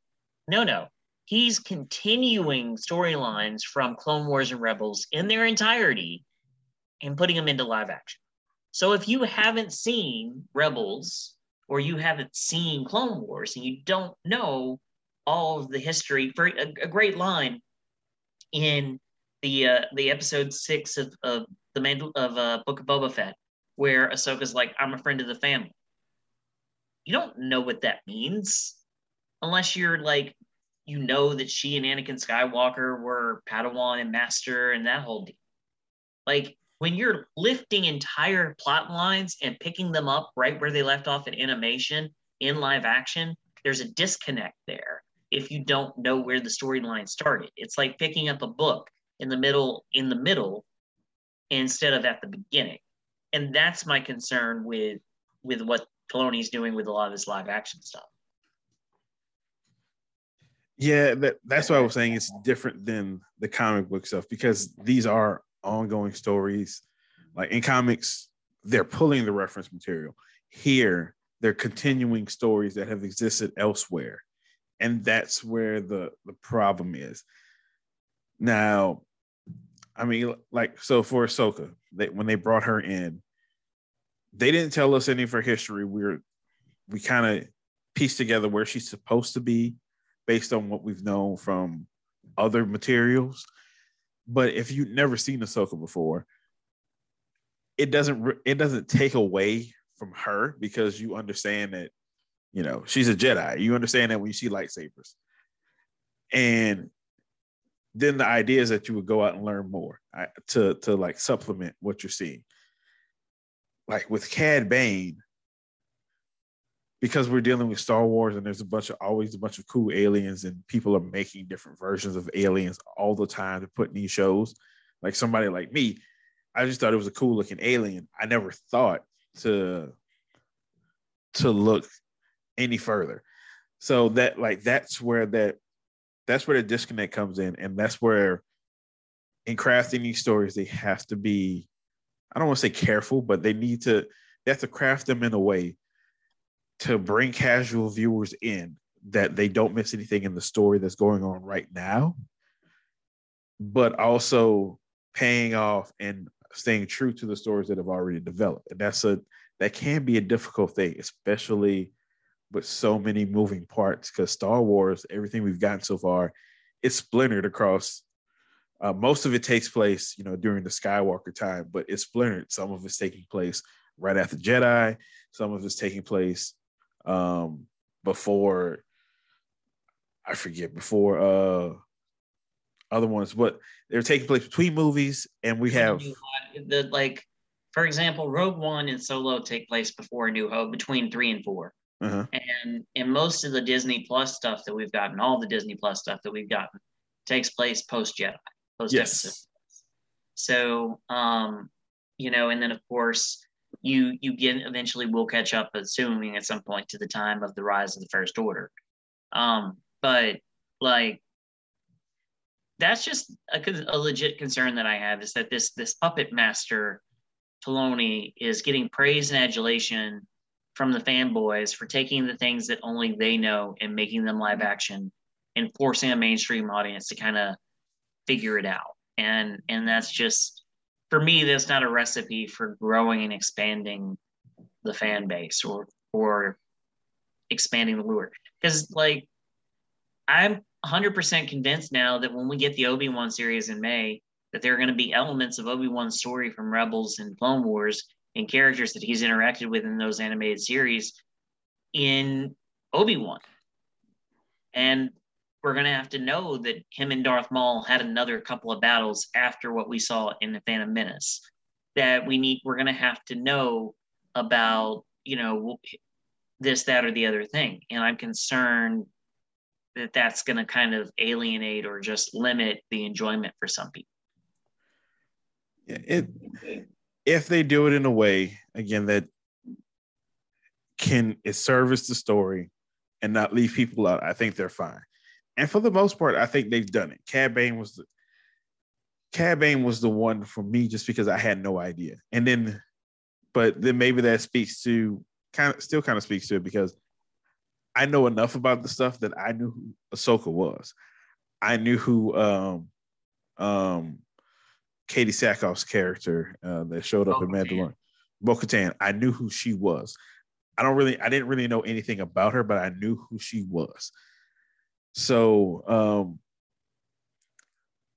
No, no. He's continuing storylines from Clone Wars and Rebels in their entirety and putting them into live action. So if you haven't seen Rebels or you haven't seen Clone Wars and you don't know all of the history, for a, a great line in the uh, the episode six of, of the Mandal- of uh, Book of Boba Fett, where Ahsoka's like, "I'm a friend of the family." You don't know what that means unless you're like, you know that she and Anakin Skywalker were Padawan and Master and that whole deal. Like when you're lifting entire plot lines and picking them up right where they left off in animation in live action, there's a disconnect there if you don't know where the storyline started. It's like picking up a book in the middle in the middle instead of at the beginning. And that's my concern with with what Filoni's doing with a lot of this live action stuff. Yeah, that, that's what I was saying. It's different than the comic book stuff because these are ongoing stories. Like in comics, they're pulling the reference material. Here, they're continuing stories that have existed elsewhere. And that's where the, the problem is. Now, I mean, like, so for Ahsoka, they, when they brought her in, they didn't tell us any of her history. We are we kind of pieced together where she's supposed to be based on what we've known from other materials. But if you've never seen Ahsoka before, it doesn't it doesn't take away from her because you understand that you know she's a Jedi. You understand that when you see lightsabers, and then the idea is that you would go out and learn more to to like supplement what you're seeing. Like with Cad Bane, because we're dealing with Star Wars and there's a bunch of always a bunch of cool aliens and people are making different versions of aliens all the time to put in these shows. Like somebody like me, I just thought it was a cool looking alien. I never thought to to look any further. So that like that's where that that's where the disconnect comes in, and that's where in crafting these stories they have to be. I don't want to say careful, but they need to they have to craft them in a way to bring casual viewers in that they don't miss anything in the story that's going on right now, but also paying off and staying true to the stories that have already developed. And that's a that can be a difficult thing, especially with so many moving parts. Because Star Wars, everything we've gotten so far, it's splintered across. Uh, most of it takes place, you know, during the Skywalker time, but it's splintered. Some of it's taking place right after Jedi. Some of it's taking place um, before I forget before uh other ones, but they're taking place between movies, and we have the like, for example, Rogue One and Solo take place before New Hope, between three and 4 uh-huh. and and most of the Disney Plus stuff that we've gotten, all the Disney Plus stuff that we've gotten, takes place post Jedi, post yes. So, um, you know, and then of course you you get eventually will catch up, assuming at some point to the time of the rise of the First Order. Um, but like that's just a, a legit concern that I have is that this this puppet master Filoni is getting praise and adulation from the fanboys for taking the things that only they know and making them live action and forcing a mainstream audience to kind of figure it out. And and that's just for me, that's not a recipe for growing and expanding the fan base or or expanding the lure. Because like I'm 100% convinced now that when we get the Obi-Wan series in May, that there are going to be elements of Obi-Wan's story from Rebels and Clone Wars and characters that he's interacted with in those animated series in Obi-Wan. And we're going to have to know that him and Darth Maul had another couple of battles after what we saw in the Phantom Menace. That we need, we're going to have to know about, you know, this, that, or the other thing. And I'm concerned that that's going to kind of alienate or just limit the enjoyment for some people. It, if they do it in a way, again, that can it service the story and not leave people out, I think they're fine and for the most part, I think they've done it. Cad Bane was the Cad Bane was the one for me just because I had no idea. And then, but then maybe that speaks to kind of still kind of speaks to it because I know enough about the stuff that I knew who Ahsoka was. I knew who um um Katee Sackhoff's character uh, that showed up Bo-Katan. in Mandalorian, Bo-Katan. I knew who she was. I don't really, I didn't really know anything about her, but I knew who she was. So, um,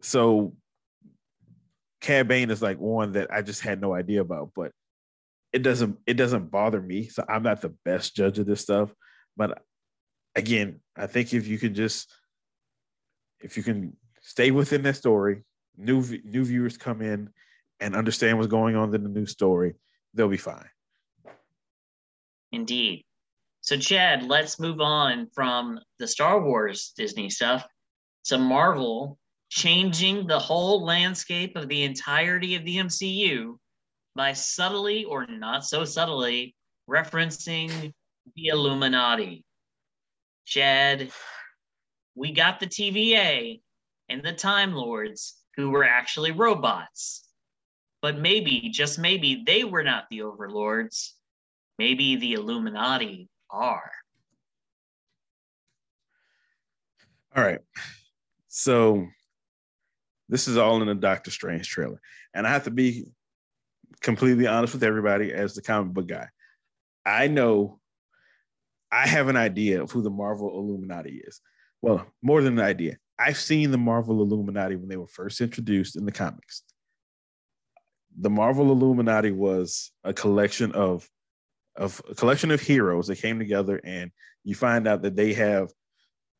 so Cad Bane is like one that I just had no idea about, but it doesn't it doesn't bother me. So I'm not the best judge of this stuff, but again, I think if you can just if you can stay within that story, new new viewers come in and understand what's going on in the new story, they'll be fine. Indeed. So, Chad, let's move on from the Star Wars Disney stuff to Marvel changing the whole landscape of the entirety of the MCU by subtly or not so subtly referencing the Illuminati. Chad, we got the TVA and the Time Lords who were actually robots. But maybe, just maybe, they were not the overlords. Maybe the Illuminati are. All right. So this is all in the Doctor Strange trailer. And I have to be completely honest with everybody as the comic book guy. I know I have an idea of who the Marvel Illuminati is. Well, more than an idea. I've seen the Marvel Illuminati when they were first introduced in the comics. The Marvel Illuminati was a collection of of a collection of heroes that came together and you find out that they have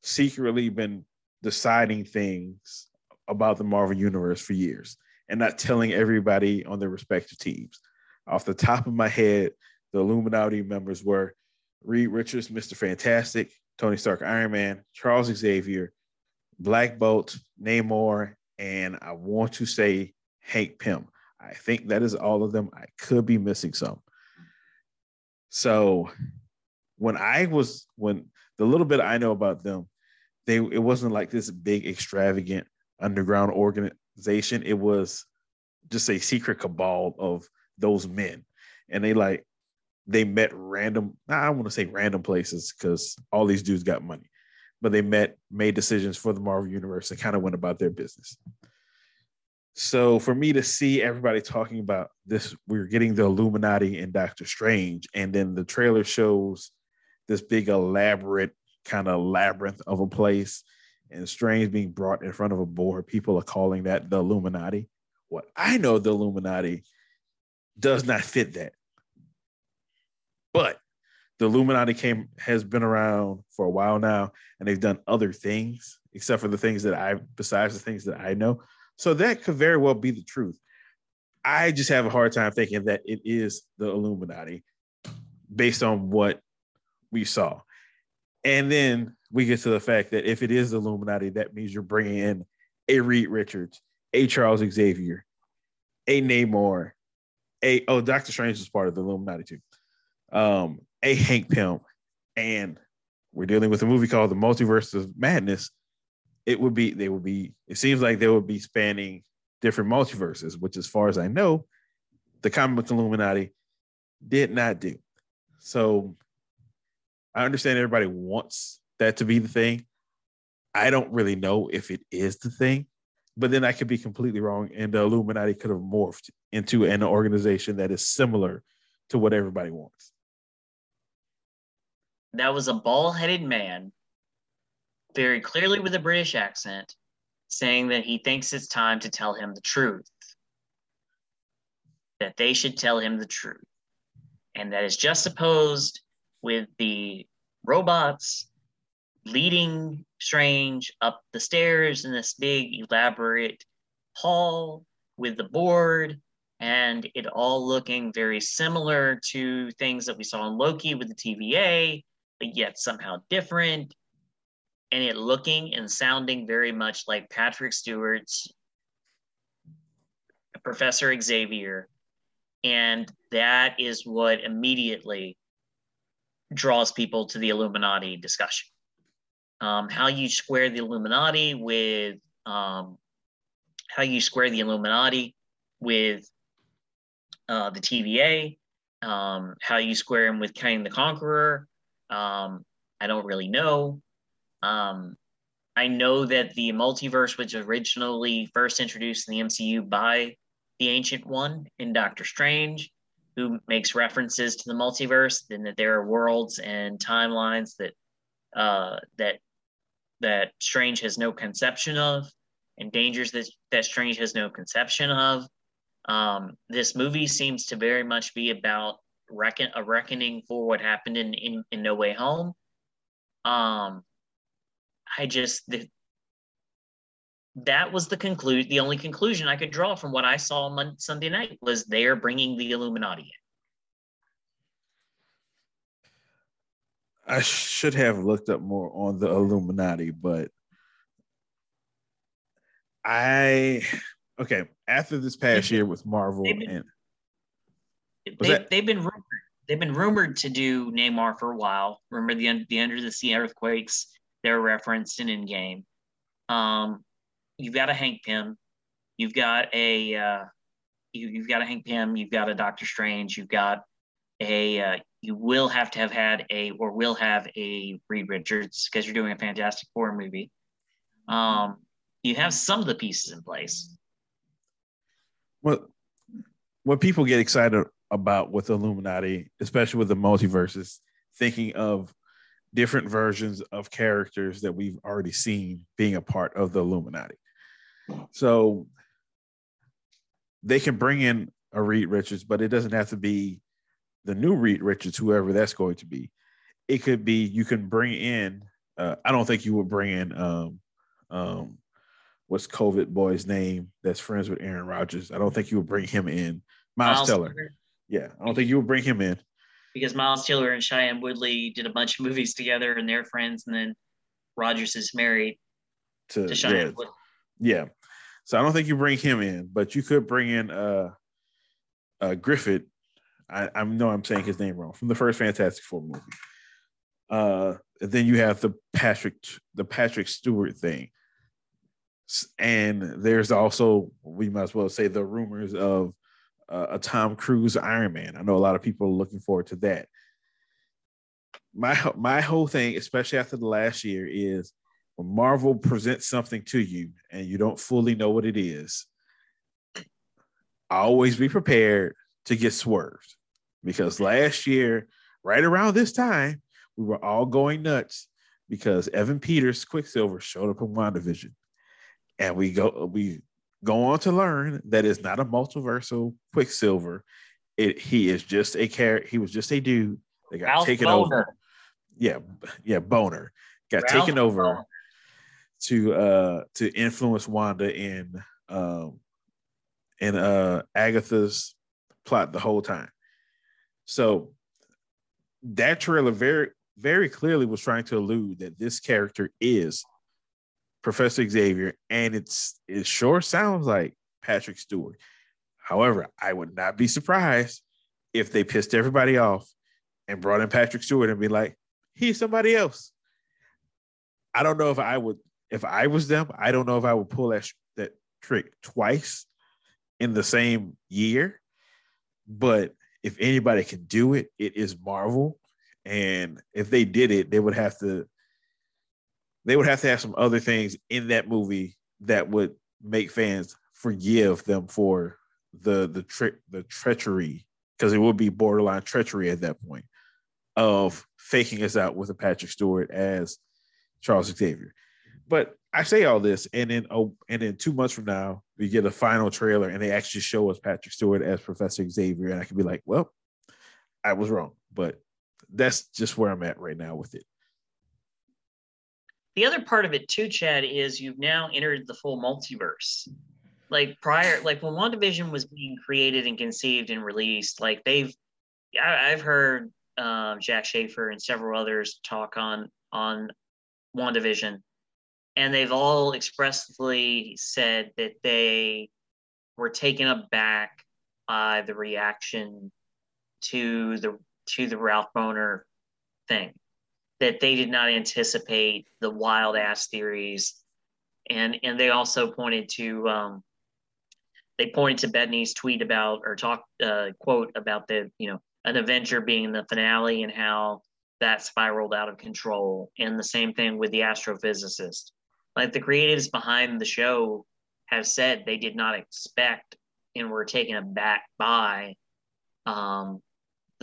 secretly been deciding things about the Marvel universe for years and not telling everybody on their respective teams. Off the top of my head, the Illuminati members were Reed Richards, Mr. Fantastic, Tony Stark, Iron Man, Charles Xavier, Black Bolt, Namor, and I want to say Hank Pym. I think that is all of them. I could be missing some. So when I was when the little bit I know about them, they it wasn't like this big extravagant underground organization. It was just a secret cabal of those men. And they like they met random, I want to say random places because all these dudes got money, but they met, made decisions for the Marvel Universe and kind of went about their business. So for me to see everybody talking about this, we're getting the Illuminati and Doctor Strange, and then the trailer shows this big elaborate kind of labyrinth of a place, and Strange being brought in front of a board. People are calling that the Illuminati. What I know, the Illuminati does not fit that. But the Illuminati came has been around for a while now, and they've done other things, except for the things that I besides the things that I know. So that could very well be the truth. I just have a hard time thinking that it is the Illuminati based on what we saw. And then we get to the fact that if it is the Illuminati, that means you're bringing in a Reed Richards, a Charles Xavier, a Namor, a oh Doctor Strange is part of the Illuminati too, um, a Hank Pym, and we're dealing with a movie called The Multiverse of Madness, it would be they would be it seems like they would be spanning different multiverses which as far as i know the comic book illuminati did not do. So i understand everybody wants that to be the thing. I don't really know if it is the thing but then i could be completely wrong and the illuminati could have morphed into an organization that is similar to what everybody wants. That was a ball-headed man very clearly with a British accent, saying that he thinks it's time to tell him the truth, that they should tell him the truth. And that is just opposed with the robots leading Strange up the stairs in this big, elaborate hall with the board, and it all looking very similar to things that we saw in Loki with the TVA, but yet somehow different and it looking and sounding very much like Patrick Stewart's Professor Xavier. And that is what immediately draws people to the Illuminati discussion. Um, how you square the Illuminati with um, how you square the Illuminati with uh, the TVA, um, how you square them with Kang the Conqueror. Um, I don't really know. Um, I know that the multiverse was originally first introduced in the MCU by the Ancient One in Doctor Strange, who makes references to the multiverse, and that there are worlds and timelines that uh, that that Strange has no conception of, and dangers that, that Strange has no conception of. Um, this movie seems to very much be about reckon a reckoning for what happened in, in, in No Way Home. Um, I just the, that was the conclude. The only conclusion I could draw from what I saw on Sunday night was they are bringing the Illuminati in. I should have looked up more on the Illuminati, but I okay after this past year with Marvel They've been- and They, they've been rumored. They've been rumored to do Namor for a while. Remember the the under the sea earthquakes? They're referenced in Endgame. Um, you've got a Hank Pym. You've got a uh, you, you've got a Hank Pym. You've got a Doctor Strange. You've got a uh, you will have to have had a or will have a Reed Richards because you're doing a Fantastic Four movie. Um, you have some of the pieces in place. what what people get excited about with Illuminati, especially with the multiverses, thinking of different versions of characters that we've already seen being a part of the Illuminati. So they can bring in a Reed Richards, but it doesn't have to be the new Reed Richards, whoever that's going to be. It could be you can bring in. Uh, I don't think you would bring in um, um, what's COVID boy's name that's friends with Aaron Rodgers. I don't think you would bring him in. Miles, Teller. Yeah, I don't think you would bring him in. Because Miles Teller and Shailene Woodley did a bunch of movies together and they're friends, and then Rodgers is married To, to Cheyenne yeah, Woodley. yeah. So I don't think you bring him in, but you could bring in uh, uh Griffith. I, I know I'm saying his name wrong from the first Fantastic Four movie. Uh, then you have the Patrick the Patrick Stewart thing, and there's also we might as well say the rumors of uh, a Tom Cruise Iron Man. I know a lot of people are looking forward to that. My my whole thing, especially after the last year, is when Marvel presents something to you and you don't fully know what it is, always be prepared to get swerved. Because last year, right around this time, we were all going nuts because Evan Peters Quicksilver showed up in WandaVision. And we go we go on to learn that it's not a multiversal Quicksilver. It he is just a character, he was just a dude that got Ralph taken Bohner. over. Yeah, yeah, Bohner got Ralph taken over Bohner. to uh to influence Wanda in um in uh Agatha's plot the whole time. So that trailer very very clearly was trying to allude that this character is Professor Xavier and it's it sure sounds like Patrick Stewart. However, I would not be surprised if they pissed everybody off and brought in Patrick Stewart and be like, he's somebody else. I don't know if I would if I was them, I don't know if I would pull that that trick twice in the same year. But if anybody can do it, it is Marvel. And if they did it, they would have to they would have to have some other things in that movie that would make fans forgive them for the the trick the treachery because it would be borderline treachery at that point of faking us out with a Patrick Stewart as Charles Xavier. But I say all this, and then oh, and then two months from now, we get a final trailer, and they actually show us Patrick Stewart as Professor Xavier, and I can be like, well, I was wrong, but that's just where I'm at right now with it. The other part of it too, Chad, is you've now entered the full multiverse. Like prior, like when WandaVision was being created and conceived and released, like they've, I, I've heard um, Jac Schaeffer and several others talk on on WandaVision, and they've all expressly said that they were taken aback by the reaction to the to the Ralph Bohner thing that they did not anticipate the wild ass theories. And and they also pointed to um, they pointed to Bettany's tweet about or talk uh, quote about the you know an Avenger being the finale and how that spiraled out of control. And the same thing with the astrophysicist. Like the creatives behind the show have said they did not expect and were taken aback by um,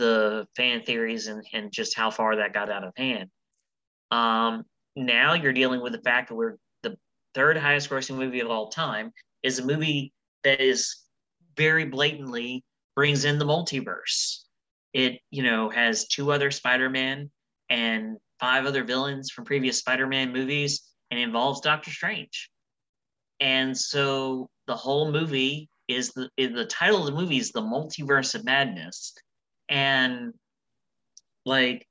the fan theories and, and just how far that got out of hand. Um, now you're dealing with the fact that we're the third highest grossing movie of all time, is a movie that is very blatantly brings in the multiverse. It, you know, has two other Spider-Man and five other villains from previous Spider-Man movies and involves Doctor Strange. And so the whole movie is the is the title of the movie is the multiverse of madness. And like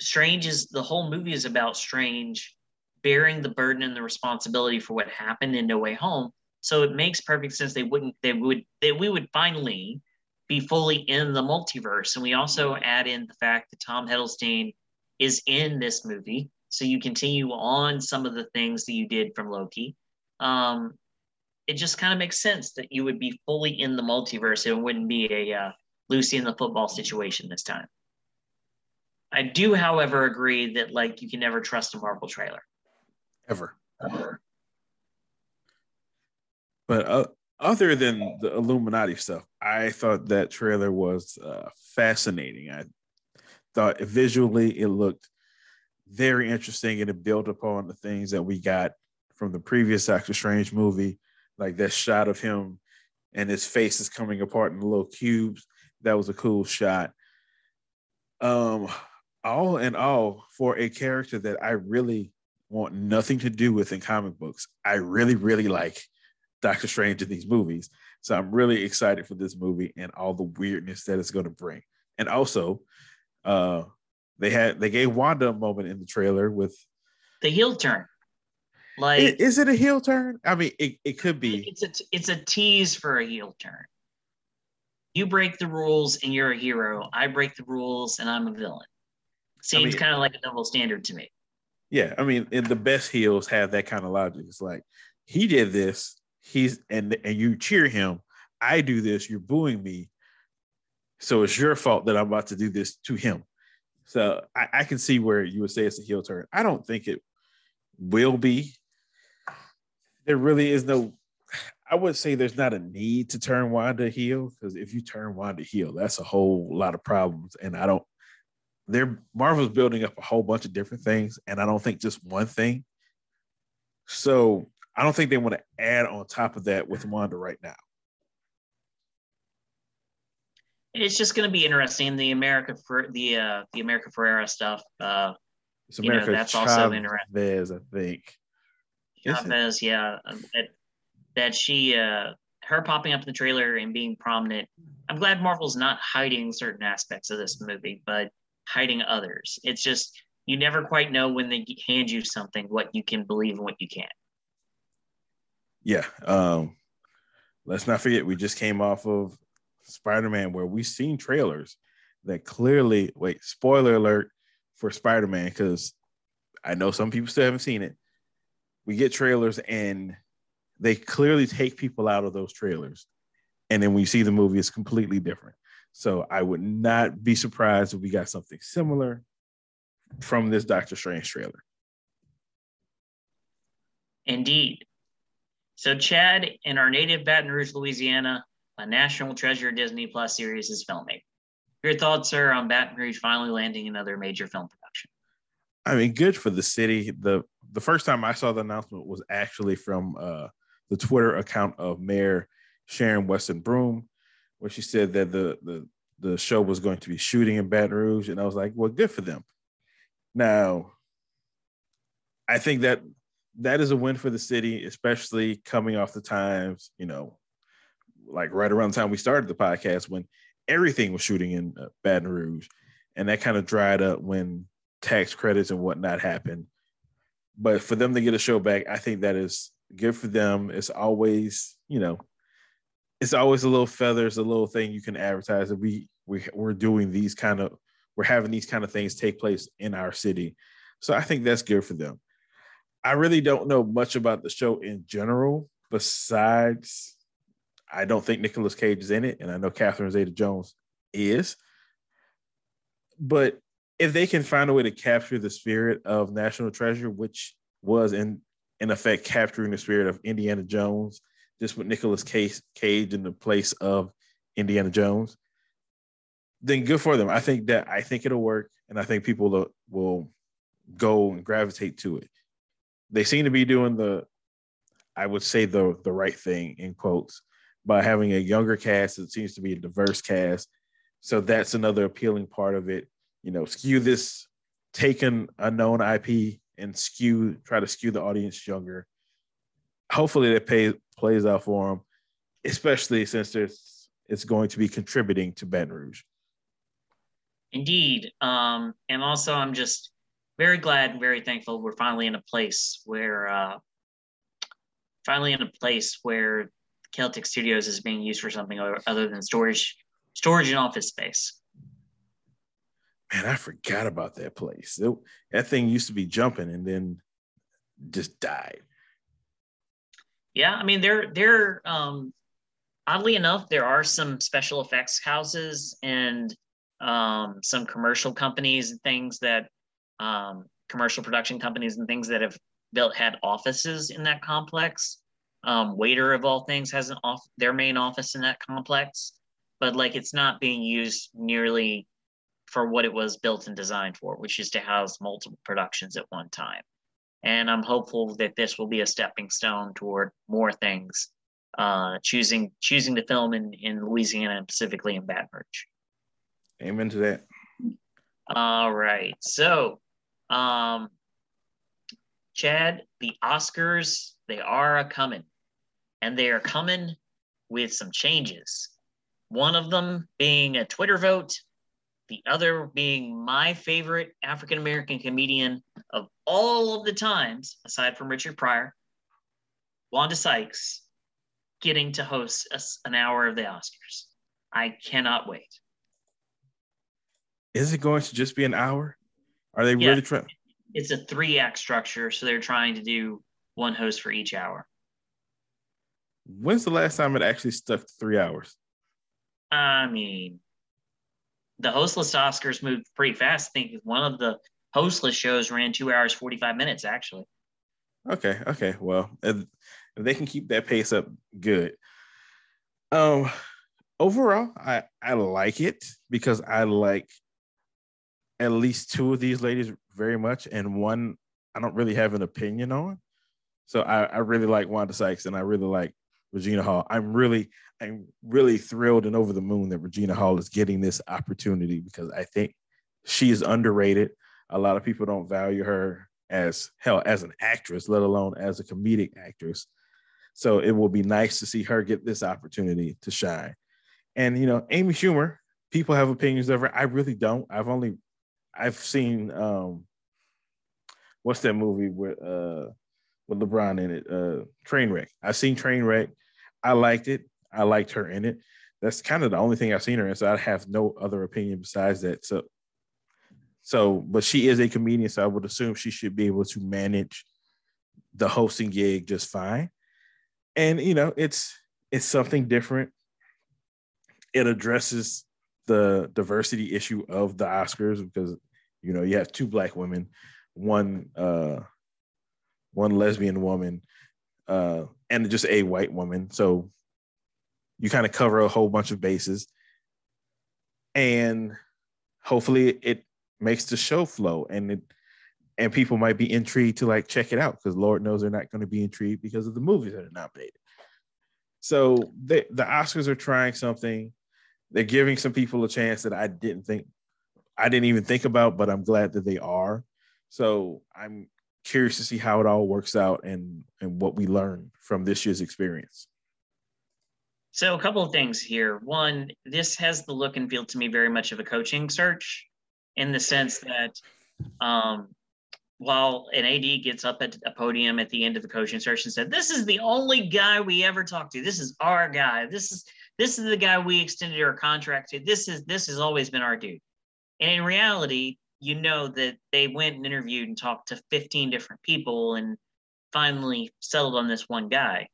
Strange is the whole movie is about Strange bearing the burden and the responsibility for what happened in No Way Home. So it makes perfect sense they wouldn't they would that we would finally be fully in the multiverse. And we also add in the fact that Tom Hiddleston is in this movie. So you continue on some of the things that you did from Loki. Um, it just kind of makes sense that you would be fully in the multiverse. It wouldn't be a uh, Lucy in the football situation this time. I do, however, agree that like you can never trust a Marvel trailer. Ever. Ever. But uh, other than the Illuminati stuff, I thought that trailer was uh, fascinating. I thought visually it looked very interesting and it built upon the things that we got from the previous Doctor Strange movie, like that shot of him and his face is coming apart in little cubes. That was a cool shot. Um, all in all, for a character that I really want nothing to do with in comic books, I really, really like Doctor Strange in these movies. So I'm really excited for this movie and all the weirdness that it's going to bring. And also, uh, they had they gave Wanda a moment in the trailer with the heel turn. Like, is it a heel turn? I mean, it, it could be. It's a it's a tease for a heel turn. You break the rules and you're a hero. I break the rules and I'm a villain. Seems I mean, kind of like a double standard to me. Yeah, I mean, and the best heels have that kind of logic. It's like he did this, he's and and you cheer him. I do this, you're booing me. So it's your fault that I'm about to do this to him. So I, I can see where you would say it's a heel turn. I don't think it will be. There really is no. I would say there's not a need to turn Wanda heel because if you turn Wanda heel, that's a whole lot of problems. And I don't. They're Marvel's building up a whole bunch of different things, and I don't think just one thing. So I don't think they want to add on top of that with Wanda right now. It's just going to be interesting. The America for the uh, the America Ferrera stuff. Uh, it's America you know, that's Chavez, also interesting. I think. Chavez, yeah, um, that, she uh, her popping up in the trailer and being prominent. I'm glad Marvel's not hiding certain aspects of this movie, but hiding others. It's just you never quite know when they hand you something what you can believe and what you can't yeah. Um, let's not forget we just came off of Spider-Man where we've seen trailers that clearly wait, spoiler alert for Spider-Man, because I know some people still haven't seen it. We get trailers and they clearly take people out of those trailers. And then when you see the movie it's completely different. So I would not be surprised if we got something similar from this Doctor Strange trailer. Indeed. So, Chad, in our native Baton Rouge, Louisiana, a National Treasure Disney Plus series is filming. Your thoughts, sir, on Baton Rouge finally landing another major film production? I mean, good for the city. the The first time I saw the announcement was actually from uh, the Twitter account of Mayor Sharon Weston Broome, where she said that the the the show was going to be shooting in Baton Rouge, and I was like, well, good for them. Now, I think that that is a win for the city, especially coming off the times, you know, like right around the time we started the podcast when everything was shooting in uh, Baton Rouge. And that kind of dried up when tax credits and whatnot happened. But for them to get a show back, I think that is good for them. It's always, you know, it's always a little feathers, a little thing you can advertise that we, we we're doing these kind of we're having these kind of things take place in our city. So I think that's good for them. I really don't know much about the show in general, besides I don't think Nicolas Cage is in it, and I know Catherine Zeta Jones is. But if they can find a way to capture the spirit of National Treasure, which was in in effect capturing the spirit of Indiana Jones, just with Nicolas Cage, Cage in the place of Indiana Jones, then good for them. I think that I think it'll work, and I think people will, will go and gravitate to it they seem to be doing the I would say the the right thing in quotes by having a younger cast. It seems to be a diverse cast, so that's another appealing part of it. You know, skew this, taken a known IP and skew, try to skew the audience younger. Hopefully, that plays out for them, especially since there's it's going to be contributing to Baton Rouge. Indeed, um, and also I'm just very glad and very thankful we're finally in a place where uh, finally in a place where Celtic Studios is being used for something other than storage, storage and office space. Man, I forgot about that place. It, that thing used to be jumping and then just died. Yeah, I mean, there, there. Um, oddly enough, there are some special effects houses and um, some commercial companies and things that um, commercial production companies and things that have built had offices in that complex. Um, Waitr of all things has an off their main office in that complex, but like it's not being used nearly for what it was built and designed for, which is to house multiple productions at one time. And I'm hopeful that this will be a stepping stone toward more things. Uh, choosing choosing to film in in Louisiana and specifically in Baton Rouge. Amen to that. All right, so um, Chad, the Oscars, they are a coming, and they are coming with some changes. One of them being a Twitter vote, the other being my favorite African American comedian of all of the times, aside from Richard Pryor, Wanda Sykes, getting to host a, an hour of the Oscars. I cannot wait. Is it going to just be an hour? Are they yeah. really trying? it's a three act structure, so they're trying to do one host for each hour. When's the last time it actually stuck to three hours? I mean, the hostless Oscars moved pretty fast. I think one of the hostless shows ran two hours forty five minutes actually. Okay, okay. Well, if they can keep that pace up, good. Um, overall, I I like it because I like at least two of these ladies very much, and one I don't really have an opinion on. So I, I really like Wanda Sykes and I really like Regina Hall. I'm really, I'm really thrilled and over the moon that Regina Hall is getting this opportunity because I think she is underrated. A lot of people don't value her as hell as an actress, let alone as a comedic actress. So it will be nice to see her get this opportunity to shine. And you know, Amy Schumer, people have opinions of her. I really don't. I've only I've seen um what's that movie with uh with LeBron in it? Uh Trainwreck. I've seen Trainwreck. I liked it. I liked her in it. That's kind of the only thing I've seen her in. So I have no other opinion besides that. So so but she is a comedian, so I would assume she should be able to manage the hosting gig just fine. And you know, it's it's something different. It addresses the diversity issue of the Oscars because you know, you have two black women, one uh one lesbian woman, uh, and just a white woman. So you kind of cover a whole bunch of bases. And hopefully it makes the show flow and it and people might be intrigued to like check it out because Lord knows they're not going to be intrigued because of the movies that are nominated. So they, the Oscars are trying something. They're giving some people a chance that I didn't think I didn't even think about, but I'm glad that they are. So I'm curious to see how it all works out and and what we learn from this year's experience. So a couple of things here. One, this has the look and feel to me very much of a coaching search, in the sense that um, while an AD gets up at a podium at the end of the coaching search and said, "This is the only guy we ever talked to. This is our guy. This is this is the guy we extended our contract to. This is this has always been our dude." And in reality, you know that they went and interviewed and talked to 15 different people and finally settled on this one guy.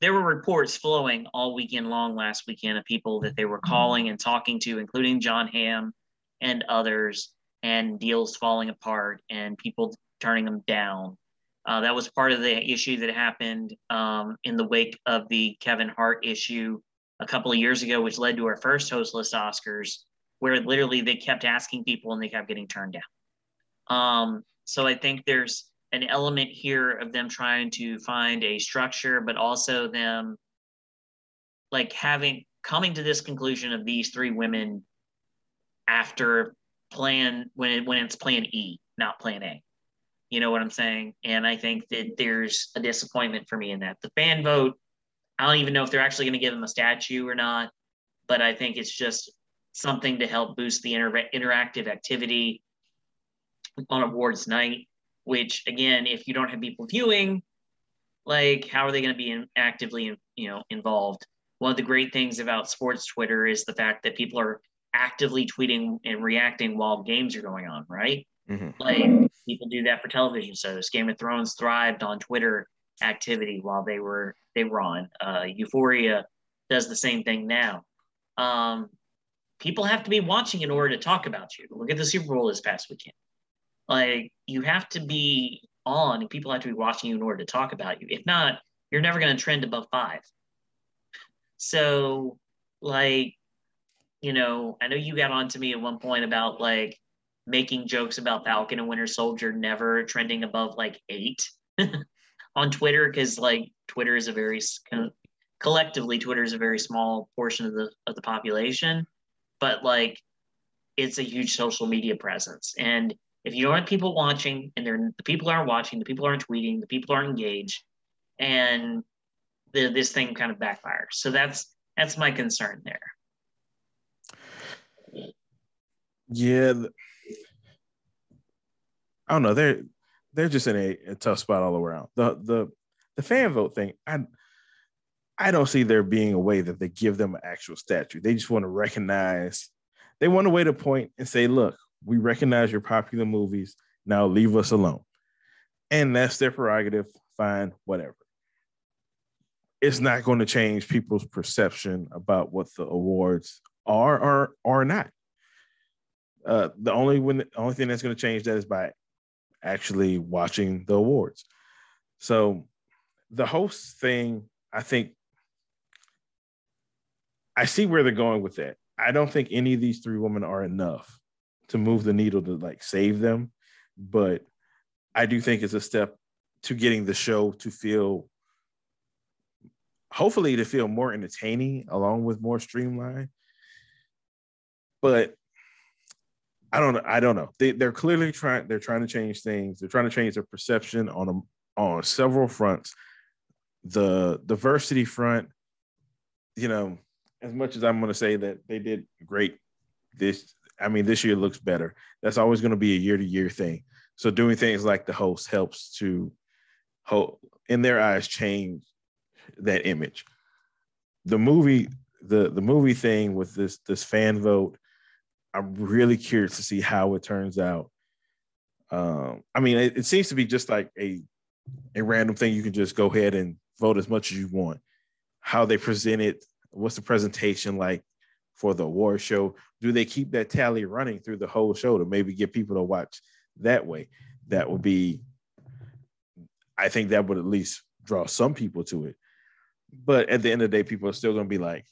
There were reports flowing all weekend long last weekend of people that they were mm-hmm. calling and talking to, including Jon Hamm and others, and deals falling apart and people turning them down. Uh, that was part of the issue that happened um, in the wake of the Kevin Hart issue a couple of years ago, which led to our first hostless Oscars, where literally they kept asking people and they kept getting turned down. Um, so I think there's an element here of them trying to find a structure, but also them like having coming to this conclusion of these three women after plan when it, when it's plan E, not plan A. You know what I'm saying? And I think that there's a disappointment for me in that. The fan vote, I don't even know if they're actually going to give them a statue or not, but I think it's just something to help boost the inter- interactive activity on awards night. Which again, if you don't have people viewing, like how are they going to be in, actively, you know, involved? One of the great things about sports Twitter is the fact that people are actively tweeting and reacting while games are going on, right? Mm-hmm. Like people do that for television shows. Game of Thrones thrived on Twitter activity while they were they were on. Uh, Euphoria does the same thing now. Um, people have to be watching in order to talk about you. Look at the Super Bowl this past weekend. Like you have to be on, and people have to be watching you in order to talk about you. If not, you're never going to trend above five. So, like, you know, I know you got on to me at one point about like making jokes about Falcon and Winter Soldier never trending above like eight on Twitter because like Twitter is a very collectively Twitter is a very small portion of the of the population, but like it's a huge social media presence. And if you don't have people watching and they're the people aren't watching, the people aren't tweeting, the people aren't engaged, and the, this thing kind of backfires. So that's that's my concern there. Yeah, I don't know. They're they're just in a, a, tough spot all around. The the the fan vote thing, I I don't see there being a way that they give them an actual statue. They just want to recognize. They want a way to point and say, "Look, we recognize your popular movies. Now leave us alone," and that's their prerogative. Fine, whatever it's not going to change people's perception about what the awards are or are not. Uh, the only when the only thing that's going to change that is by actually watching the awards. So the host thing, I think I see where they're going with that. I don't think any of these three women are enough to move the needle to like save them, but I do think it's a step to getting the show to feel hopefully to feel more entertaining along with more streamlined. But I don't know. I don't know. They, they're clearly trying. They're trying to change things. They're trying to change their perception on a, on several fronts. The diversity front, you know, as much as I'm going to say that they did great this, I mean, this year looks better. That's always going to be a year to year thing. So doing things like the host helps to, in their eyes, change that image. The movie, the the movie thing with this this fan vote, I'm really curious to see how it turns out. Um, I mean, it, it seems to be just like a a random thing. You can just go ahead and vote as much as you want. How they present it, what's the presentation like for the award show? Do they keep that tally running through the whole show to maybe get people to watch that way? That would be, I think that would at least draw some people to it. But at the end of the day, people are still going to be like,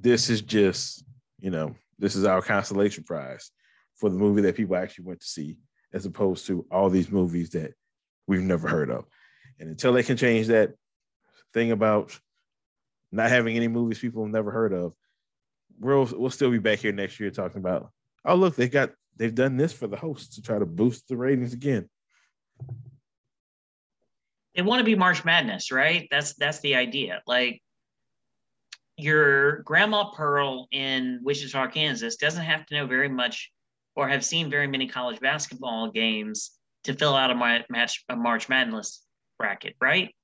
this is just, you know, this is our consolation prize for the movie that people actually went to see, as opposed to all these movies that we've never heard of. And until they can change that thing about not having any movies people have never heard of, we'll we'll still be back here next year talking about, oh look, they got they've done this for the hosts to try to boost the ratings again they want to be March Madness, right? That's that's the idea. Like your grandma Pearl in Wichita, Kansas doesn't have to know very much or have seen very many college basketball games to fill out a match a March Madness bracket, right?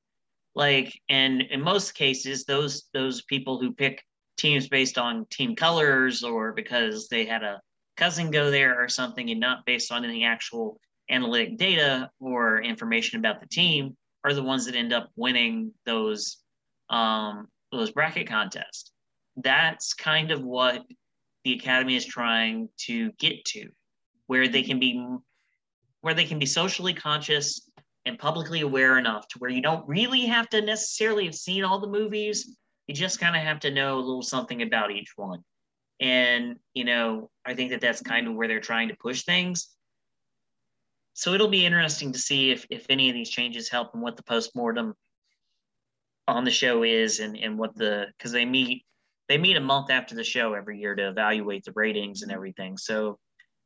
Like, and in most cases, those those people who pick teams based on team colors or because they had a cousin go there or something, and not based on any actual analytic data or information about the team, are the ones that end up winning those um, those bracket contests. That's kind of what the academy is trying to get to, where they can be where they can be socially conscious and publicly aware enough to where you don't really have to necessarily have seen all the movies. You just kind of have to know a little something about each one. And, you know, I think that that's kind of where they're trying to push things. so it'll be interesting to see if if any of these changes help and what the postmortem on the show is and and what the because they meet they meet a month after the show every year to evaluate the ratings and everything. So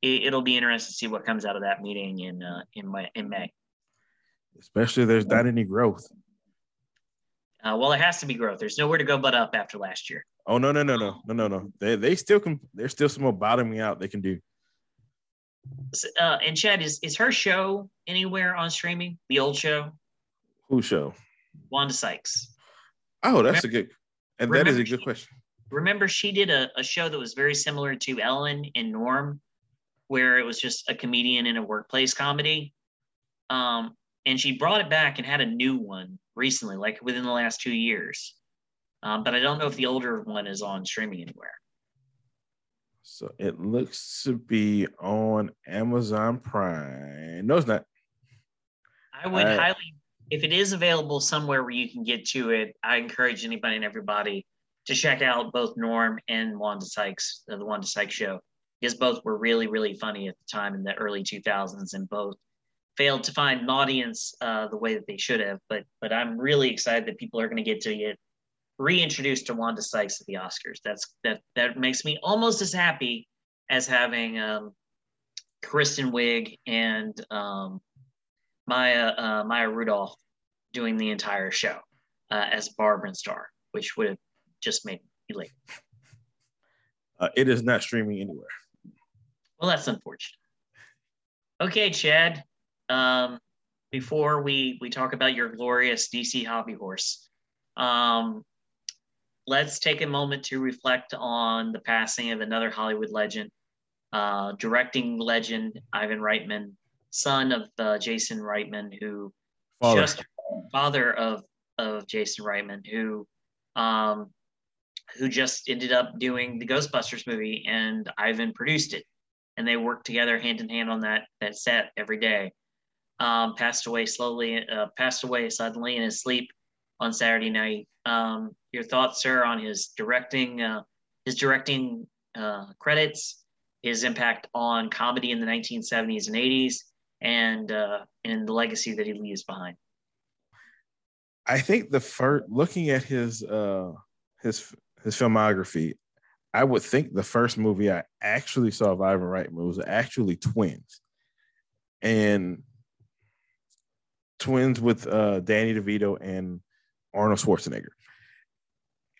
it, will be interesting to see what comes out of that meeting in uh, in May, in May. Especially if there's not any growth. Uh, well, there has to be growth. There's nowhere to go but up after last year. Oh no no no no no no no. They they still can. There's still some more bottoming out they can do. Uh, and Chad, is is her show anywhere on streaming? The old show. Who show? Wanda Sykes. Oh, that's remember, a good, and that is a good she, question. Remember, she did a, a show that was very similar to Ellen and Norm, where it was just a comedian in a workplace comedy. Um, and she brought it back and had a new one recently, like within the last two years. Um, but I don't know if the older one is on streaming anywhere. So it looks to be on Amazon Prime. No, it's not. I would uh, highly, if it is available somewhere where you can get to it, I encourage anybody and everybody to check out both Norm and Wanda Sykes, the Wanda Sykes show because both were really, really funny at the time in the early 2000s and both failed to find an audience uh, the way that they should have. But but I'm really excited that people are going to get to get reintroduced to Wanda Sykes at the Oscars. That's that that makes me almost as happy as having um, Kristen Wiig and um, Maya uh, Maya Rudolph doing the entire show uh, as Barb and Star, which would have just made me late. Uh, it is not streaming anywhere. Well, that's unfortunate. Okay, Chad. Um, before we we talk about your glorious DC hobby horse, um, let's take a moment to reflect on the passing of another Hollywood legend, uh, directing legend Ivan Reitman, son of uh, Jason Reitman, who father. just father of of Jason Reitman, who um, who just ended up doing the Ghostbusters movie, and Ivan produced it and they worked together hand in hand on that that set every day. Um, passed away slowly, uh, passed away suddenly in his sleep on Saturday night. Um, your thoughts, sir, on his directing, uh, his directing uh, credits, his impact on comedy in the 1970s and 80s, and uh, and the legacy that he leaves behind. I think the first looking at his uh, his his filmography, I would think the first movie I actually saw of Ivan Reitman was actually Twins, and Twins with uh, Danny DeVito and Arnold Schwarzenegger,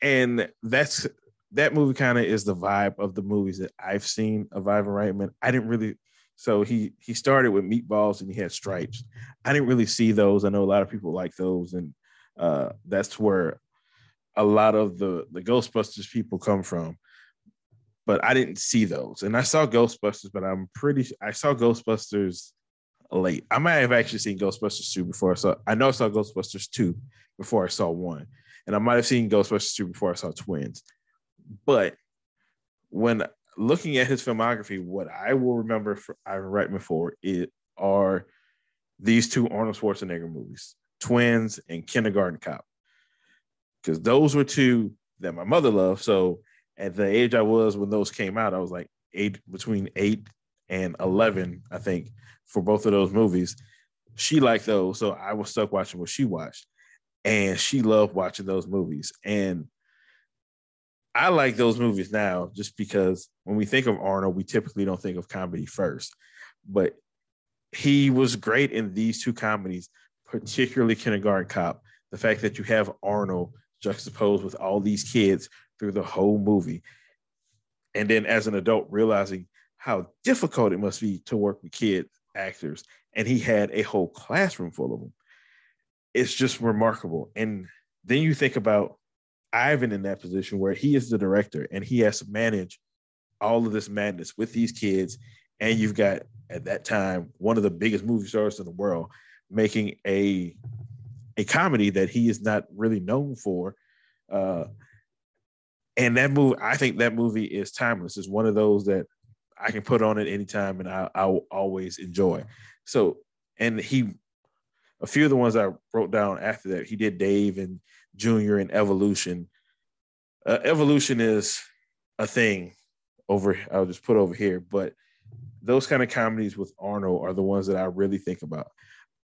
and that's that movie. Kind of is the vibe of the movies that I've seen of Ivan Reitman. I didn't really. So he he started with Meatballs and he had Stripes. I didn't really see those. I know a lot of people like those, and uh, that's where a lot of the the Ghostbusters people come from but I didn't see those. And I saw Ghostbusters, but I'm pretty I saw Ghostbusters late. I might have actually seen Ghostbusters 2 before I saw I know I saw Ghostbusters 2 before I saw one. And I might have seen Ghostbusters 2 before I saw twins. But when looking at his filmography, what I will remember for Ivan Reitman for it are these two Arnold Schwarzenegger movies, Twins and Kindergarten Cop. Because those were two that my mother loved. So at the age I was when those came out, I was like eight between eight and eleven, I think, for both of those movies. She liked those, so I was stuck watching what she watched, and she loved watching those movies. And I like those movies now just because when we think of Arnold, we typically don't think of comedy first, but he was great in these two comedies, particularly Kindergarten Cop. The fact that you have Arnold juxtaposed with all these kids through the whole movie. And then as an adult, realizing how difficult it must be to work with kid actors. And he had a whole classroom full of them. It's just remarkable. And then you think about Ivan in that position where he is the director and he has to manage all of this madness with these kids. And you've got at that time one of the biggest movie stars in the world making a a comedy that he is not really known for. Uh, and that movie, I think that movie is timeless. It's one of those that I can put on at any time and I, I will always enjoy. So, and he, a few of the ones I wrote down after that, he did Dave and Junior and Evolution. Uh, Evolution is a thing over, I'll just put over here, but those kind of comedies with Arnold are the ones that I really think about.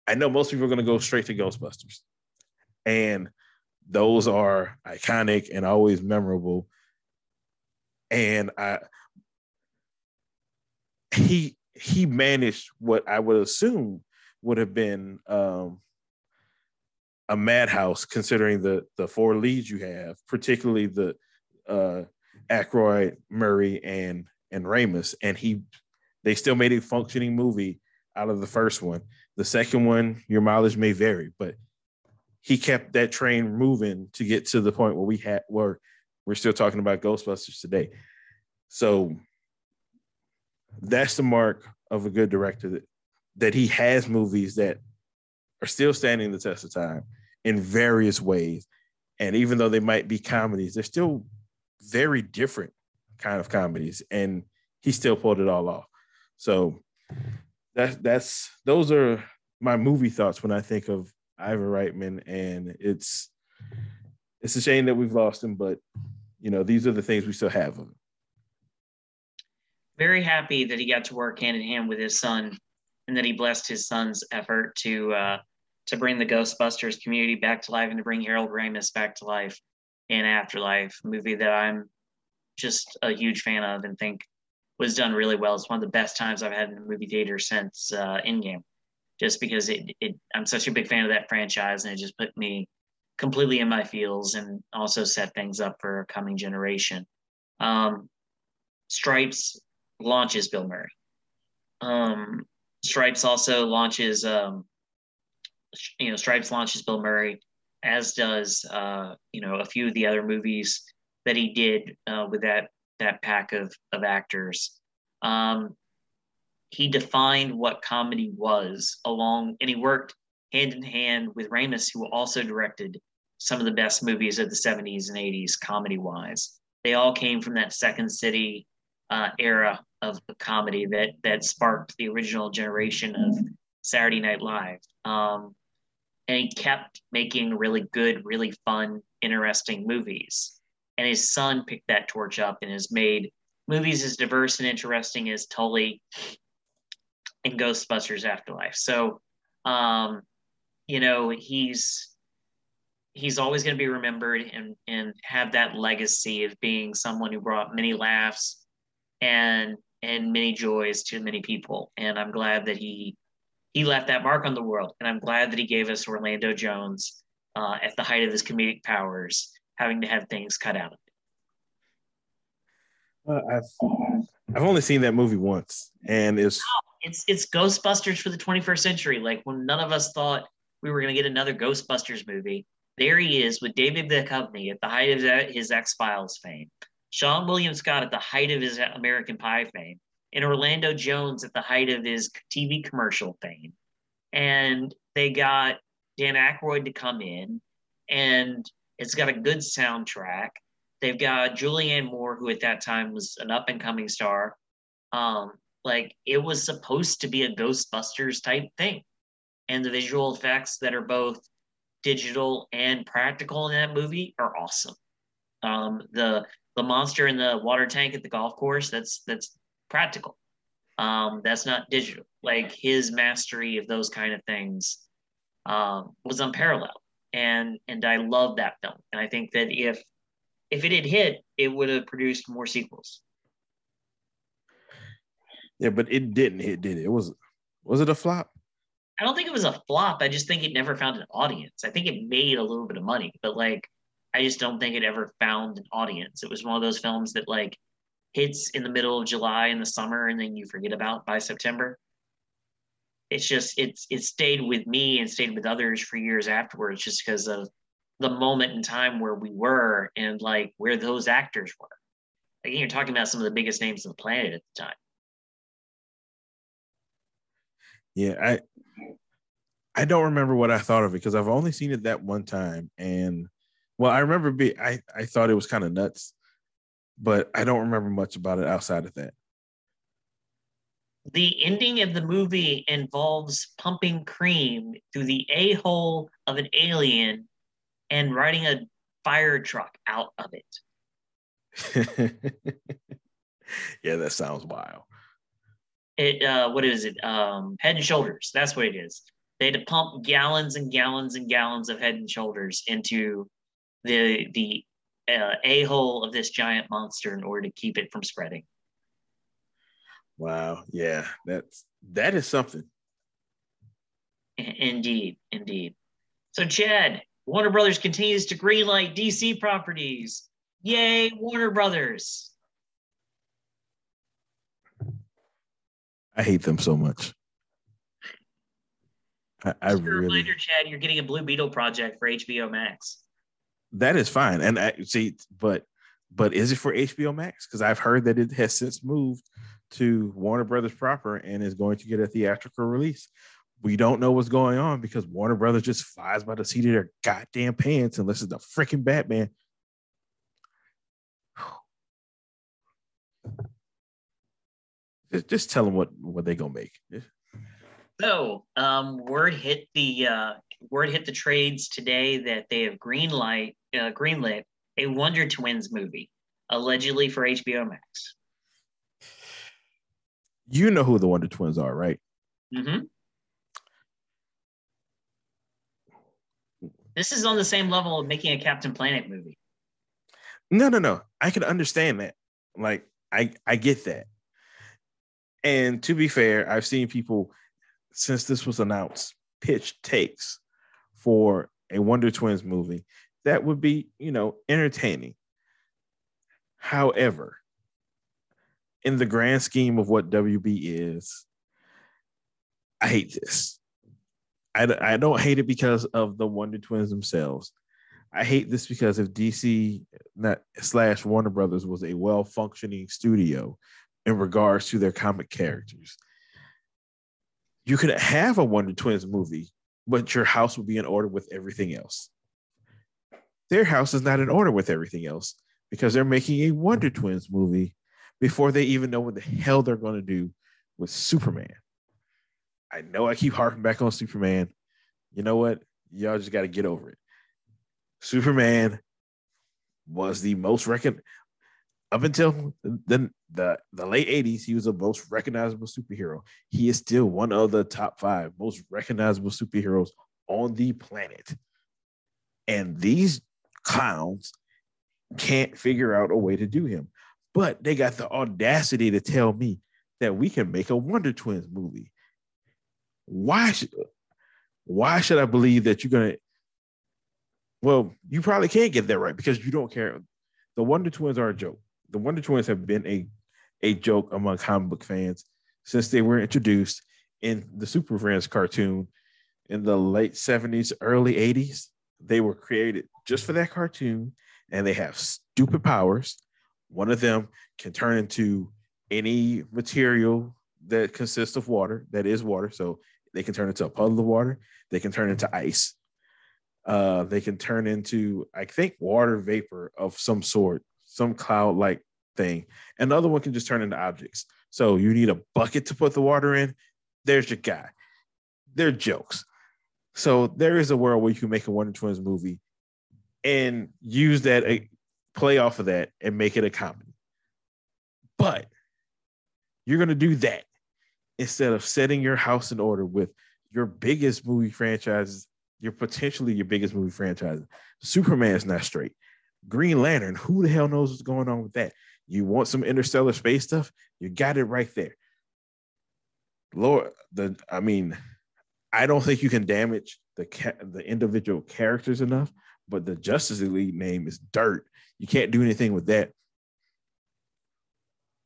I know most people are going to go straight to Ghostbusters, and those are iconic and always memorable. And I, he he managed what I would assume would have been um, a madhouse, considering the the four leads you have, particularly the uh, Aykroyd, Murray, and and Ramis, and he they still made a functioning movie out of the first one. The second one, your mileage may vary, but he kept that train moving to get to the point where we had where we're still talking about Ghostbusters today. So that's the mark of a good director that, that he has movies that are still standing the test of time in various ways. And even though they might be comedies, they're still very different kind of comedies. And he still pulled it all off. So that's that's those are my movie thoughts when I think of Ivan Reitman, and it's it's a shame that we've lost him, but you know these are the things we still have of him. Very happy that he got to work hand in hand with his son, and that he blessed his son's effort to uh, to bring the Ghostbusters community back to life and to bring Harold Ramis back to life in Afterlife, movie that I'm just a huge fan of and think was done really well. It's one of the best times I've had in a movie theater since uh, Endgame, just because it, it I'm such a big fan of that franchise and it just put me completely in my feels and also set things up for a coming generation. Um, Stripes launches Bill Murray. Um, Stripes also launches, um, you know, Stripes launches Bill Murray, as does uh, you know a few of the other movies that he did uh, with that that pack of of actors. Um, he defined what comedy was along, and he worked hand in hand with Ramis, who also directed some of the best movies of the 70s and 80s, comedy wise. They all came from that Second City uh, era of comedy that that sparked the original generation of Saturday Night Live. Um, and he kept making really good, really fun, interesting movies and his son picked that torch up and has made movies as diverse and interesting as Tully and Ghostbusters Afterlife. So, um, you know, he's he's always going to be remembered and and have that legacy of being someone who brought many laughs and and many joys to many people. And I'm glad that he he left that mark on the world. And I'm glad that he gave us Orlando Jones uh, at the height of his comedic powers having to have things cut out of it. I've I've only seen that movie once, and it's it's it's Ghostbusters for the 21st century. Like when none of us thought we were going to get another Ghostbusters movie, there he is with David Duchovny at the height of his X Files fame, Seann William Scott at the height of his American Pie fame, and Orlando Jones at the height of his TV commercial fame, and they got Dan Aykroyd to come in, and it's got a good soundtrack. They've got Julianne Moore, who at that time was an up and coming star. Um, like it was supposed to be a Ghostbusters type thing. And the visual effects that are both digital and practical in that movie are awesome. Um, the the monster in the water tank at the golf course, that's that's practical. Um, that's not digital. Like his mastery of those kind of things um, was unparalleled and and I love that film. And I think that if if it had hit, it would have produced more sequels. Yeah, but it didn't hit, did it? It was was it a flop? I don't think it was a flop. I just think it never found an audience. I think it made a little bit of money, but like I just don't think it ever found an audience. It was one of those films that like hits in the middle of July in the summer and then you forget about by September. It's just it's it stayed with me and stayed with others for years afterwards just because of the moment in time where we were and like where those actors were. Again you're talking about some of the biggest names on the planet at the time. Yeah i i don't remember what i thought of it because i've only seen it that one time and well i remember be i i thought it was kind of nuts but i don't remember much about it outside of that the ending of the movie involves pumping cream through the a hole of an alien and riding a fire truck out of it. yeah, that sounds wild. it uh, what is it? Um, Head and Shoulders. That's what it is. They had to pump gallons and gallons and gallons of Head and Shoulders into the the uh, a hole of this giant monster in order to keep it from spreading. Wow. Yeah, that's that is something. Indeed, indeed. So, Chad, Warner Brothers continues to greenlight DC properties. Yay, Warner Brothers. I hate them so much. I, I Just really reminder, Chad, you're getting a Blue Beetle project for HBO Max. That is fine. And I see, but but is it for HBO Max? Because I've heard that it has since moved to Warner Brothers proper and is going to get a theatrical release. We don't know what's going on because Warner Brothers just flies by the seat of their goddamn pants unless it's the freaking Batman. Just, just tell them what what they gonna make. So, um, word hit the uh, word hit the trades today that they have greenlight uh, greenlit a Wonder Twins movie, allegedly for HBO Max. You know who the Wonder Twins are, right? hmm This is on the same level of making a Captain Planet movie. No, no, no. I can understand that. Like, I I get that. And to be fair, I've seen people since this was announced pitch takes for a Wonder Twins movie that would be, you know, entertaining. However, in the grand scheme of what WB is, I hate this. I, I don't hate it because of the Wonder Twins themselves. I hate this because if DC not slash Warner Brothers was a well functioning studio in regards to their comic characters, you could have a Wonder Twins movie, but your house would be in order with everything else. Their house is not in order with everything else because they're making a Wonder mm-hmm. Twins movie before they even know what the hell they're going to do with Superman. I know I keep harping back on Superman. You know what? Y'all just got to get over it. Superman was the most recon up until the, the the late 80s, he was the most recognizable superhero. He is still one of the top five most recognizable superheroes on the planet. And these clowns can't figure out a way to do him. But they got the audacity to tell me that we can make a Wonder Twins movie. Why should why should I believe that you're gonna well, you probably can't get that right because you don't care. The Wonder Twins are a joke. The Wonder Twins have been a, a joke among comic book fans since they were introduced in the Super Friends cartoon in the late 70s, early 80s. They were created just for that cartoon and they have stupid powers. One of them can turn into any material that consists of water, that is water. So they can turn into a puddle of water, they can turn into ice, uh, they can turn into, I think, water vapor of some sort, some cloud like thing. And the other one can just turn into objects. So you need a bucket to put the water in. There's your guy. They're jokes. So there is a world where you can make a Wonder Twins movie and use that, a play off of that, and make it a comedy. But you're to do that instead of setting your house in order with your biggest movie franchises you're potentially your biggest movie franchise. Superman's not straight. Green Lantern, who the hell knows what's going on with that? You want some interstellar space stuff? You got it right there. Lord, the I mean, I don't think you can damage the ca- the individual characters enough, but the Justice League name is dirt. You can't do anything with that.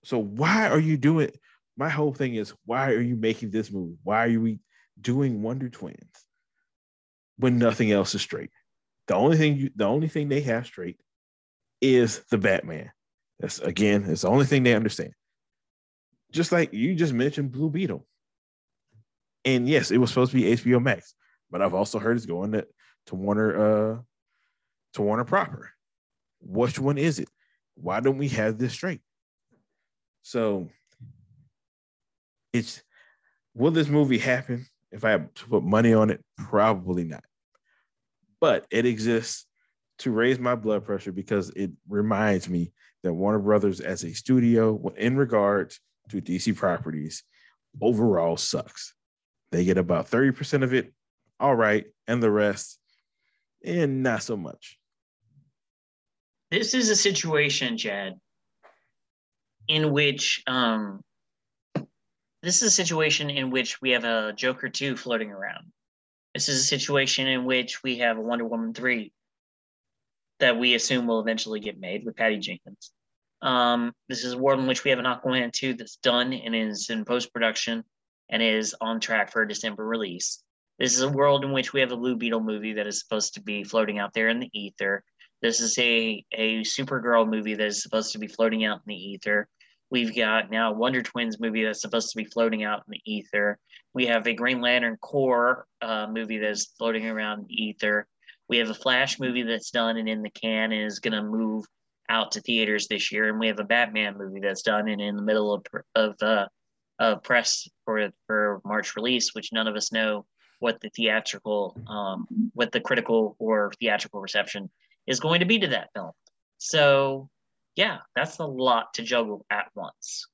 So why are you doing? My whole thing is why are you making this movie? Why are we doing Wonder Twins? when nothing else is straight. The only thing you, the only thing they have straight is the Batman. That's again, it's the only thing they understand. Just like you just mentioned Blue Beetle. And yes, it was supposed to be HBO Max, but I've also heard it's going to, to Warner uh to Warner proper. Which one is it? Why don't we have this straight? So it's will this movie happen? If I have to put money on it, probably not. But it exists to raise my blood pressure because it reminds me that Warner Brothers, as a studio, in regards to DC properties, overall sucks. They get about 30% of it, all right, and the rest, and not so much. This is a situation, Chad, in which um, this is a situation in which we have a Joker 2 floating around. This is a situation in which we have a Wonder Woman 3 that we assume will eventually get made with Patty Jenkins. Um, this is a world in which we have an Aquaman 2 that's done and is in post production and is on track for a December release. This is a world in which we have a Blue Beetle movie that is supposed to be floating out there in the ether. This is a, a Supergirl movie that is supposed to be floating out in the ether. We've got now Wonder Twins movie that's supposed to be floating out in the ether. We have a Green Lantern Corps uh, movie that's floating around the ether. We have a Flash movie that's done and in the can and is going to move out to theaters this year, and we have a Batman movie that's done and in the middle of of uh, of press for for March release, which none of us know what the theatrical, um, what the critical or theatrical reception is going to be to that film. So, yeah, that's a lot to juggle at once.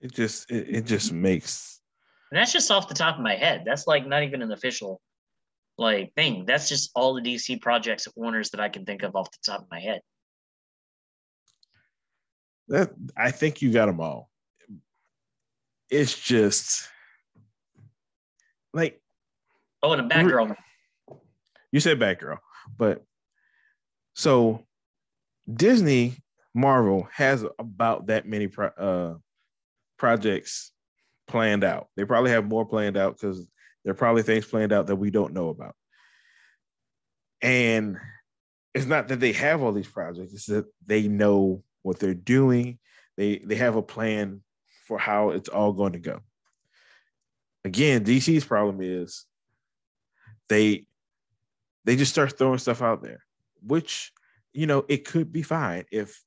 It just it, it just makes. And that's just off the top of my head. That's like not even an official like thing. That's just all the DC projects at Warner's that I can think of off the top of my head. That I think you got them all. It's just like oh, and a Batgirl. You said Batgirl, but so Disney Marvel has about that many pro- uh, projects planned out. They probably have more planned out because there are probably things planned out that we don't know about. And it's not that they have all these projects, it's that they know what they're doing. They they have a plan for how it's all going to go. Again, DC's problem is they they just start throwing stuff out there, which you know it could be fine if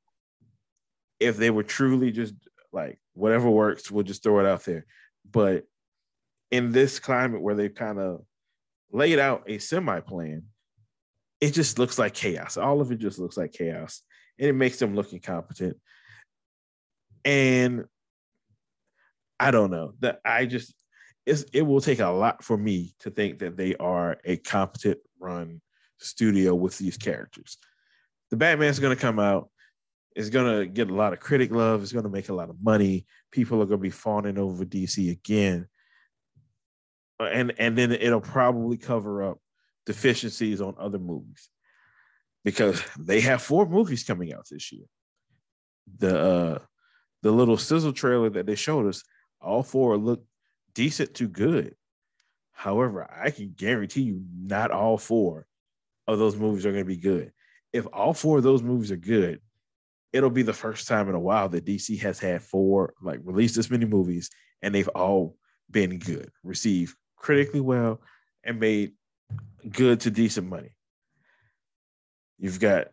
if they were truly just like whatever works, we'll just throw it out there. But in this climate where they've kind of laid out a semi plan, it just looks like chaos. All of it just looks like chaos. And it makes them look incompetent. And I don't know that I just it will take a lot for me to think that they are a competent run studio with these characters. The Batman's going to come out. It's going to get a lot of critic love. It's going to make a lot of money. People are going to be fawning over DC again and and then it'll probably cover up deficiencies on other movies because they have four movies coming out this year. The uh the little sizzle trailer that they showed us, all four look decent to good. However, I can guarantee you not all four of those movies are going to be good. If all four of those movies are good, it'll be the first time in a while that DC has had four like released this many movies and they've all been good, received critically well and made good to decent money. You've got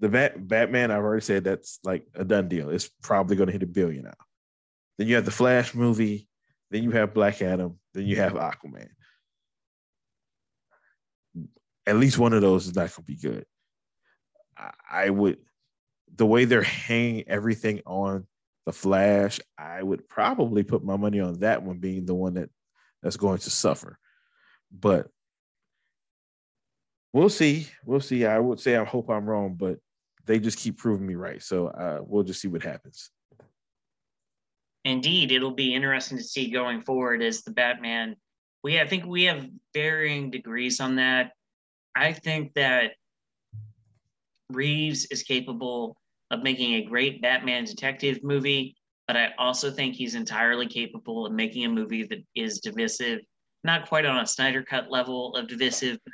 the Bat- Batman. I've already said that's like a done deal. It's probably going to hit a billion now. Then you have the Flash movie. Then you have Black Adam. Then you have Aquaman. At least one of those is not going to be good. I, would, the way they're hanging everything on the Flash, I would probably put my money on that one being the one that that's going to suffer. But we'll see. We'll see. I would say I hope I'm wrong, but they just keep proving me right. So uh, we'll just see what happens. Indeed, it'll be interesting to see going forward as the Batman. We I think we have varying degrees on that. I think that Reeves is capable of making a great Batman detective movie but I also think he's entirely capable of making a movie that is divisive, not quite on a Snyder cut level of divisive, but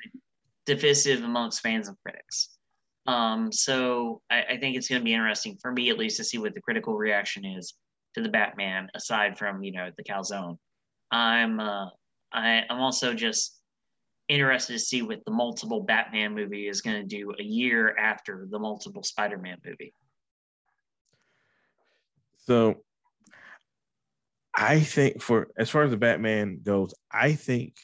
divisive amongst fans and critics. Um, so I, I think it's going to be interesting for me, at least, to see what the critical reaction is to the Batman, aside from you know the calzone. I'm uh, I, I'm also just interested to see what the multiple Batman movie is going to do a year after the multiple Spider-Man movie. So I think for as far as the Batman goes, I think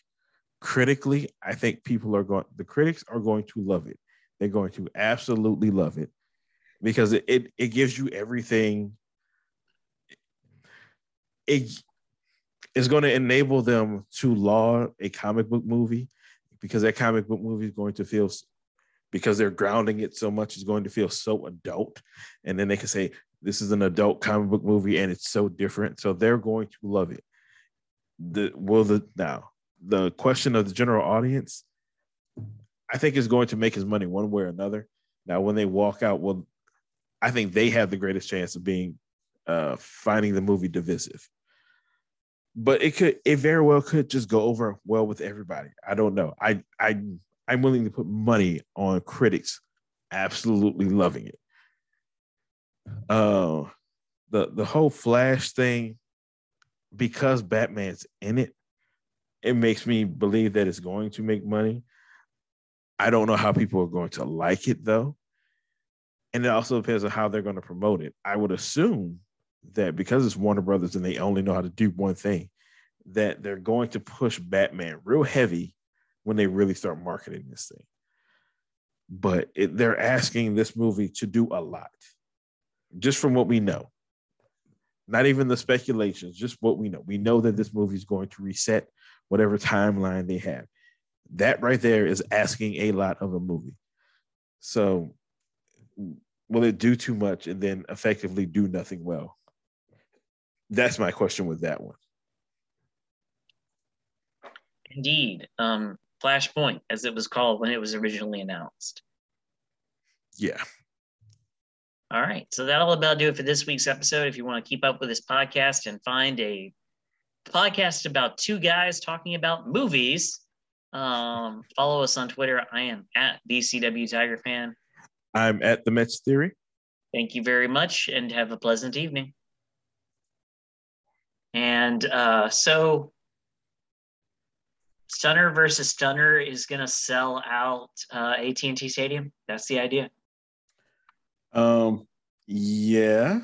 critically, I think people are going the critics are going to love it. They're going to absolutely love it because it it, it gives you everything. It is going to enable them to law a comic book movie because that comic book movie is going to feel because they're grounding it so much is going to feel so adult. And then they can say this is an adult comic book movie and it's so different. So they're going to love it. The will the now the question of the general audience i think is going to make his money one way or another. Now when they walk out well i think they have the greatest chance of being uh finding the movie divisive but it could it very well could just go over well with everybody. I don't know. I i i'm willing to put money on critics absolutely loving it. Uh the the whole flash thing because batman's in it it makes me believe that it's going to make money. I don't know how people are going to like it though. And it also depends on how they're going to promote it. I would assume that because it's Warner Brothers and they only know how to do one thing, that they're going to push Batman real heavy when they really start marketing this thing. But it, they're asking this movie to do a lot, just from what we know. Not even the speculations, just what we know. We know that this movie is going to reset whatever timeline they have. That right there is asking a lot of a movie. So, will it do too much and then effectively do nothing well? That's my question with that one. Indeed. Um, Flashpoint, as it was called when it was originally announced. Yeah. All right. So that'll about do it for this week's episode. If you want to keep up with this podcast and find a podcast about two guys talking about movies, um, follow us on Twitter. I am at BCW Tiger Fan. I'm at the Mets Theory. Thank you very much and have a pleasant evening. And uh, so Stunner versus Stunner is going to sell out uh, AT&T Stadium. That's the idea. Um, yeah.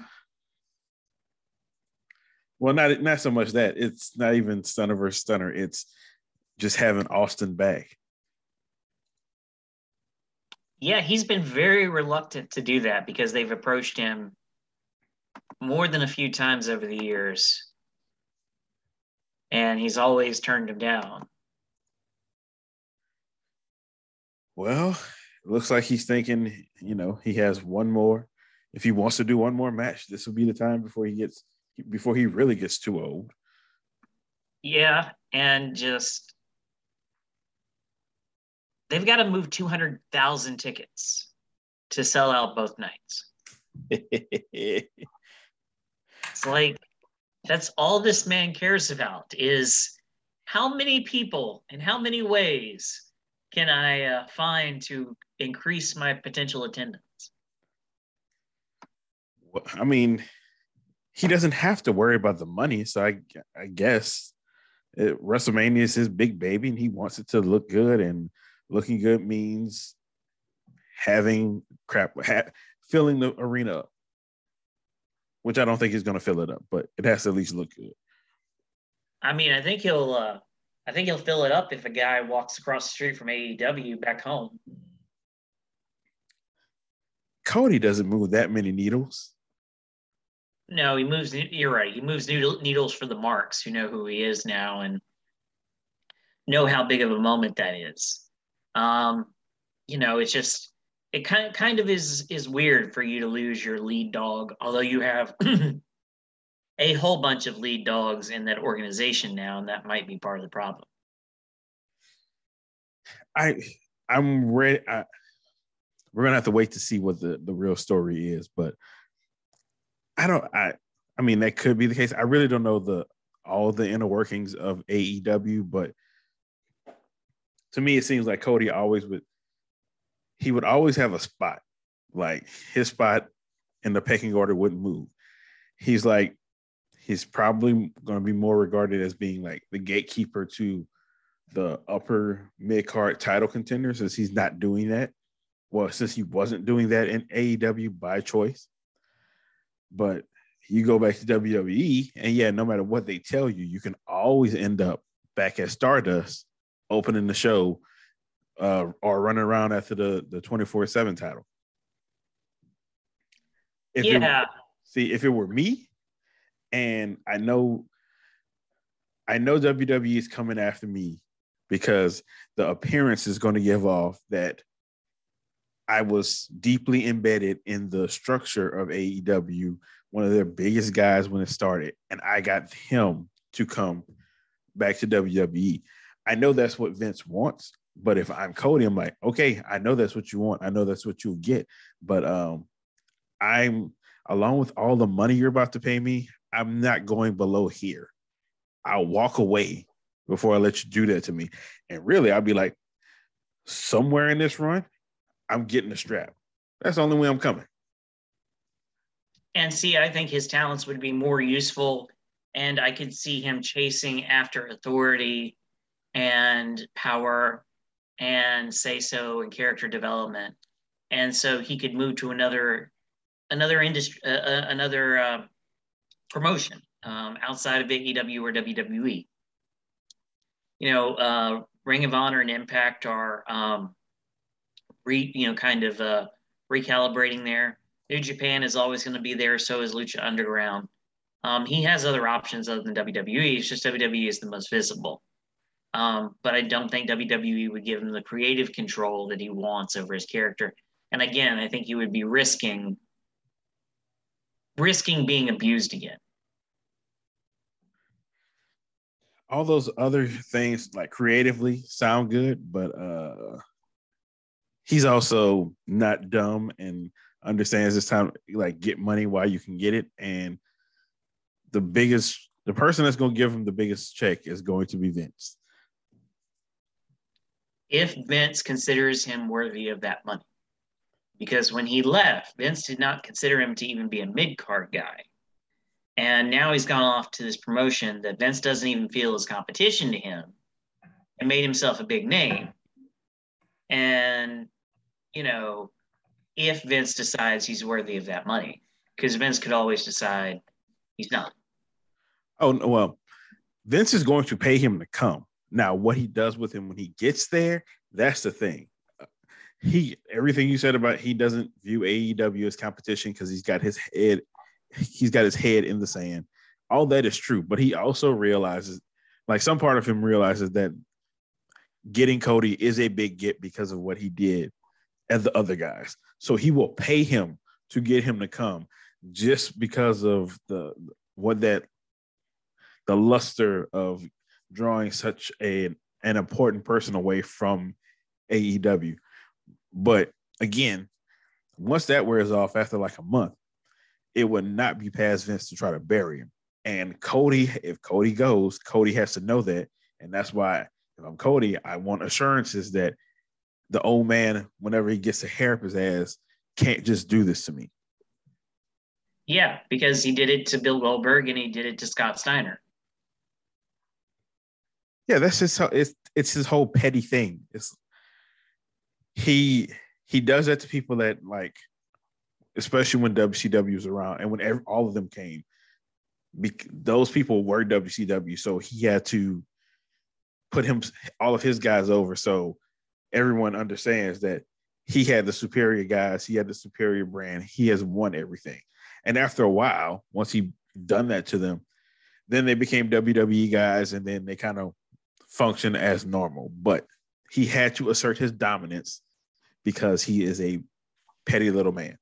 Well, not not so much that it's not even Stunner versus Stunner. It's just having Austin back. Yeah, he's been very reluctant to do that because they've approached him more than a few times over the years and he's always turned him down. Well, it looks like he's thinking, you know, he has one more. If he wants to do one more match, this will be the time before he gets before he really gets too old. Yeah, and just they've got to move 200,000 tickets to sell out both nights. it's like that's all this man cares about is how many people and how many ways can I uh, find to increase my potential attendance? Well, I mean, he doesn't have to worry about the money. So I, I guess it, WrestleMania is his big baby, and he wants it to look good. And looking good means having crap, ha- filling the arena up which I don't think he's going to fill it up, but it has to at least look good. I mean, I think he'll, uh, I think he'll fill it up if a guy walks across the street from AEW back home. Cody doesn't move that many needles. No, he moves. You're right. He moves needles for the marks who know who he is now and know how big of a moment that is. Um, you know, it's just it kind kind of is is weird for you to lose your lead dog, although you have a whole bunch of lead dogs in that organization now, and that might be part of the problem. I I'm ready. I, we're gonna have to wait to see what the the real story is, but I don't. I I mean that could be the case. I really don't know the all the inner workings of AEW, but to me, it seems like Cody always would he would always have a spot. Like his spot in the pecking order wouldn't move. He's like, he's probably going to be more regarded as being like the gatekeeper to the upper mid card title contender since he's not doing that. Well, since he wasn't doing that in AEW by choice. But you go back to WWE, and yeah, no matter what they tell you, you can always end up back at Stardust opening the show uh, or running around after the the twenty four seven title. If yeah. It, see, if it were me, and I know I know WWE is coming after me because the appearance is going to give off that I was deeply embedded in the structure of AEW, one of their biggest guys when it started, and I got him to come back to WWE. I know that's what Vince wants, but if I'm Cody, I'm like, okay, I know that's what you want. I know that's what you'll get, but um, I'm along with all the money you're about to pay me, I'm not going below here. I'll walk away before I let you do that to me. And really, I'll be like, somewhere in this run, I'm getting the strap. That's the only way I'm coming. And see, I think his talents would be more useful. And I could see him chasing after authority and power and say so and character development. And so he could move to another another industry, uh, uh, another uh, promotion um, outside of AEW or WWE. You know, uh, Ring of Honor and Impact are, um, re, you know, kind of uh, recalibrating there. New Japan is always going to be there. So is Lucha Underground. Um, he has other options other than WWE. It's just WWE is the most visible. Um, but I don't think WWE would give him the creative control that he wants over his character. And again, I think he would be risking risking being abused again. All those other things like creatively sound good, but uh he's also not dumb and understands it's time like get money while you can get it. And the biggest the person that's gonna give him the biggest check is going to be Vince. If Vince considers him worthy of that money because when he left, Vince did not consider him to even be a mid card guy. And now he's gone off to this promotion that Vince doesn't even feel is competition to him and made himself a big name. And, you know, if Vince decides he's worthy of that money, because Vince could always decide he's not. Oh, well, Vince is going to pay him to come. Now, what he does with him when he gets there, that's the thing he everything you said about he doesn't view AEW as competition because he's got his head he's got his head in the sand. All that is true, but he also realizes like some part of him realizes that getting Cody is a big get because of what he did and the other guys. So he will pay him to get him to come just because of the what that the luster of drawing such a an important person away from AEW. But again, once that wears off after like a month, it would not be past Vince to try to bury him. And Cody, if Cody goes, Cody has to know that. And that's why if I'm Cody, I want assurances that the old man, whenever he gets a hair up his ass, can't just do this to me. Yeah, because he did it to Bill Goldberg and he did it to Scott Steiner. Yeah, that's just how it's it's his whole petty thing. It's he he does that to people that like, especially when WCW was around and when every, all of them came. Those people were WCW, so he had to put him all of his guys over, so everyone understands that he had the superior guys, he had the superior brand, he has won everything. And after a while, once he done that to them, then they became WWE guys, and then they kind of function as normal. But he had to assert his dominance because he is a petty little man.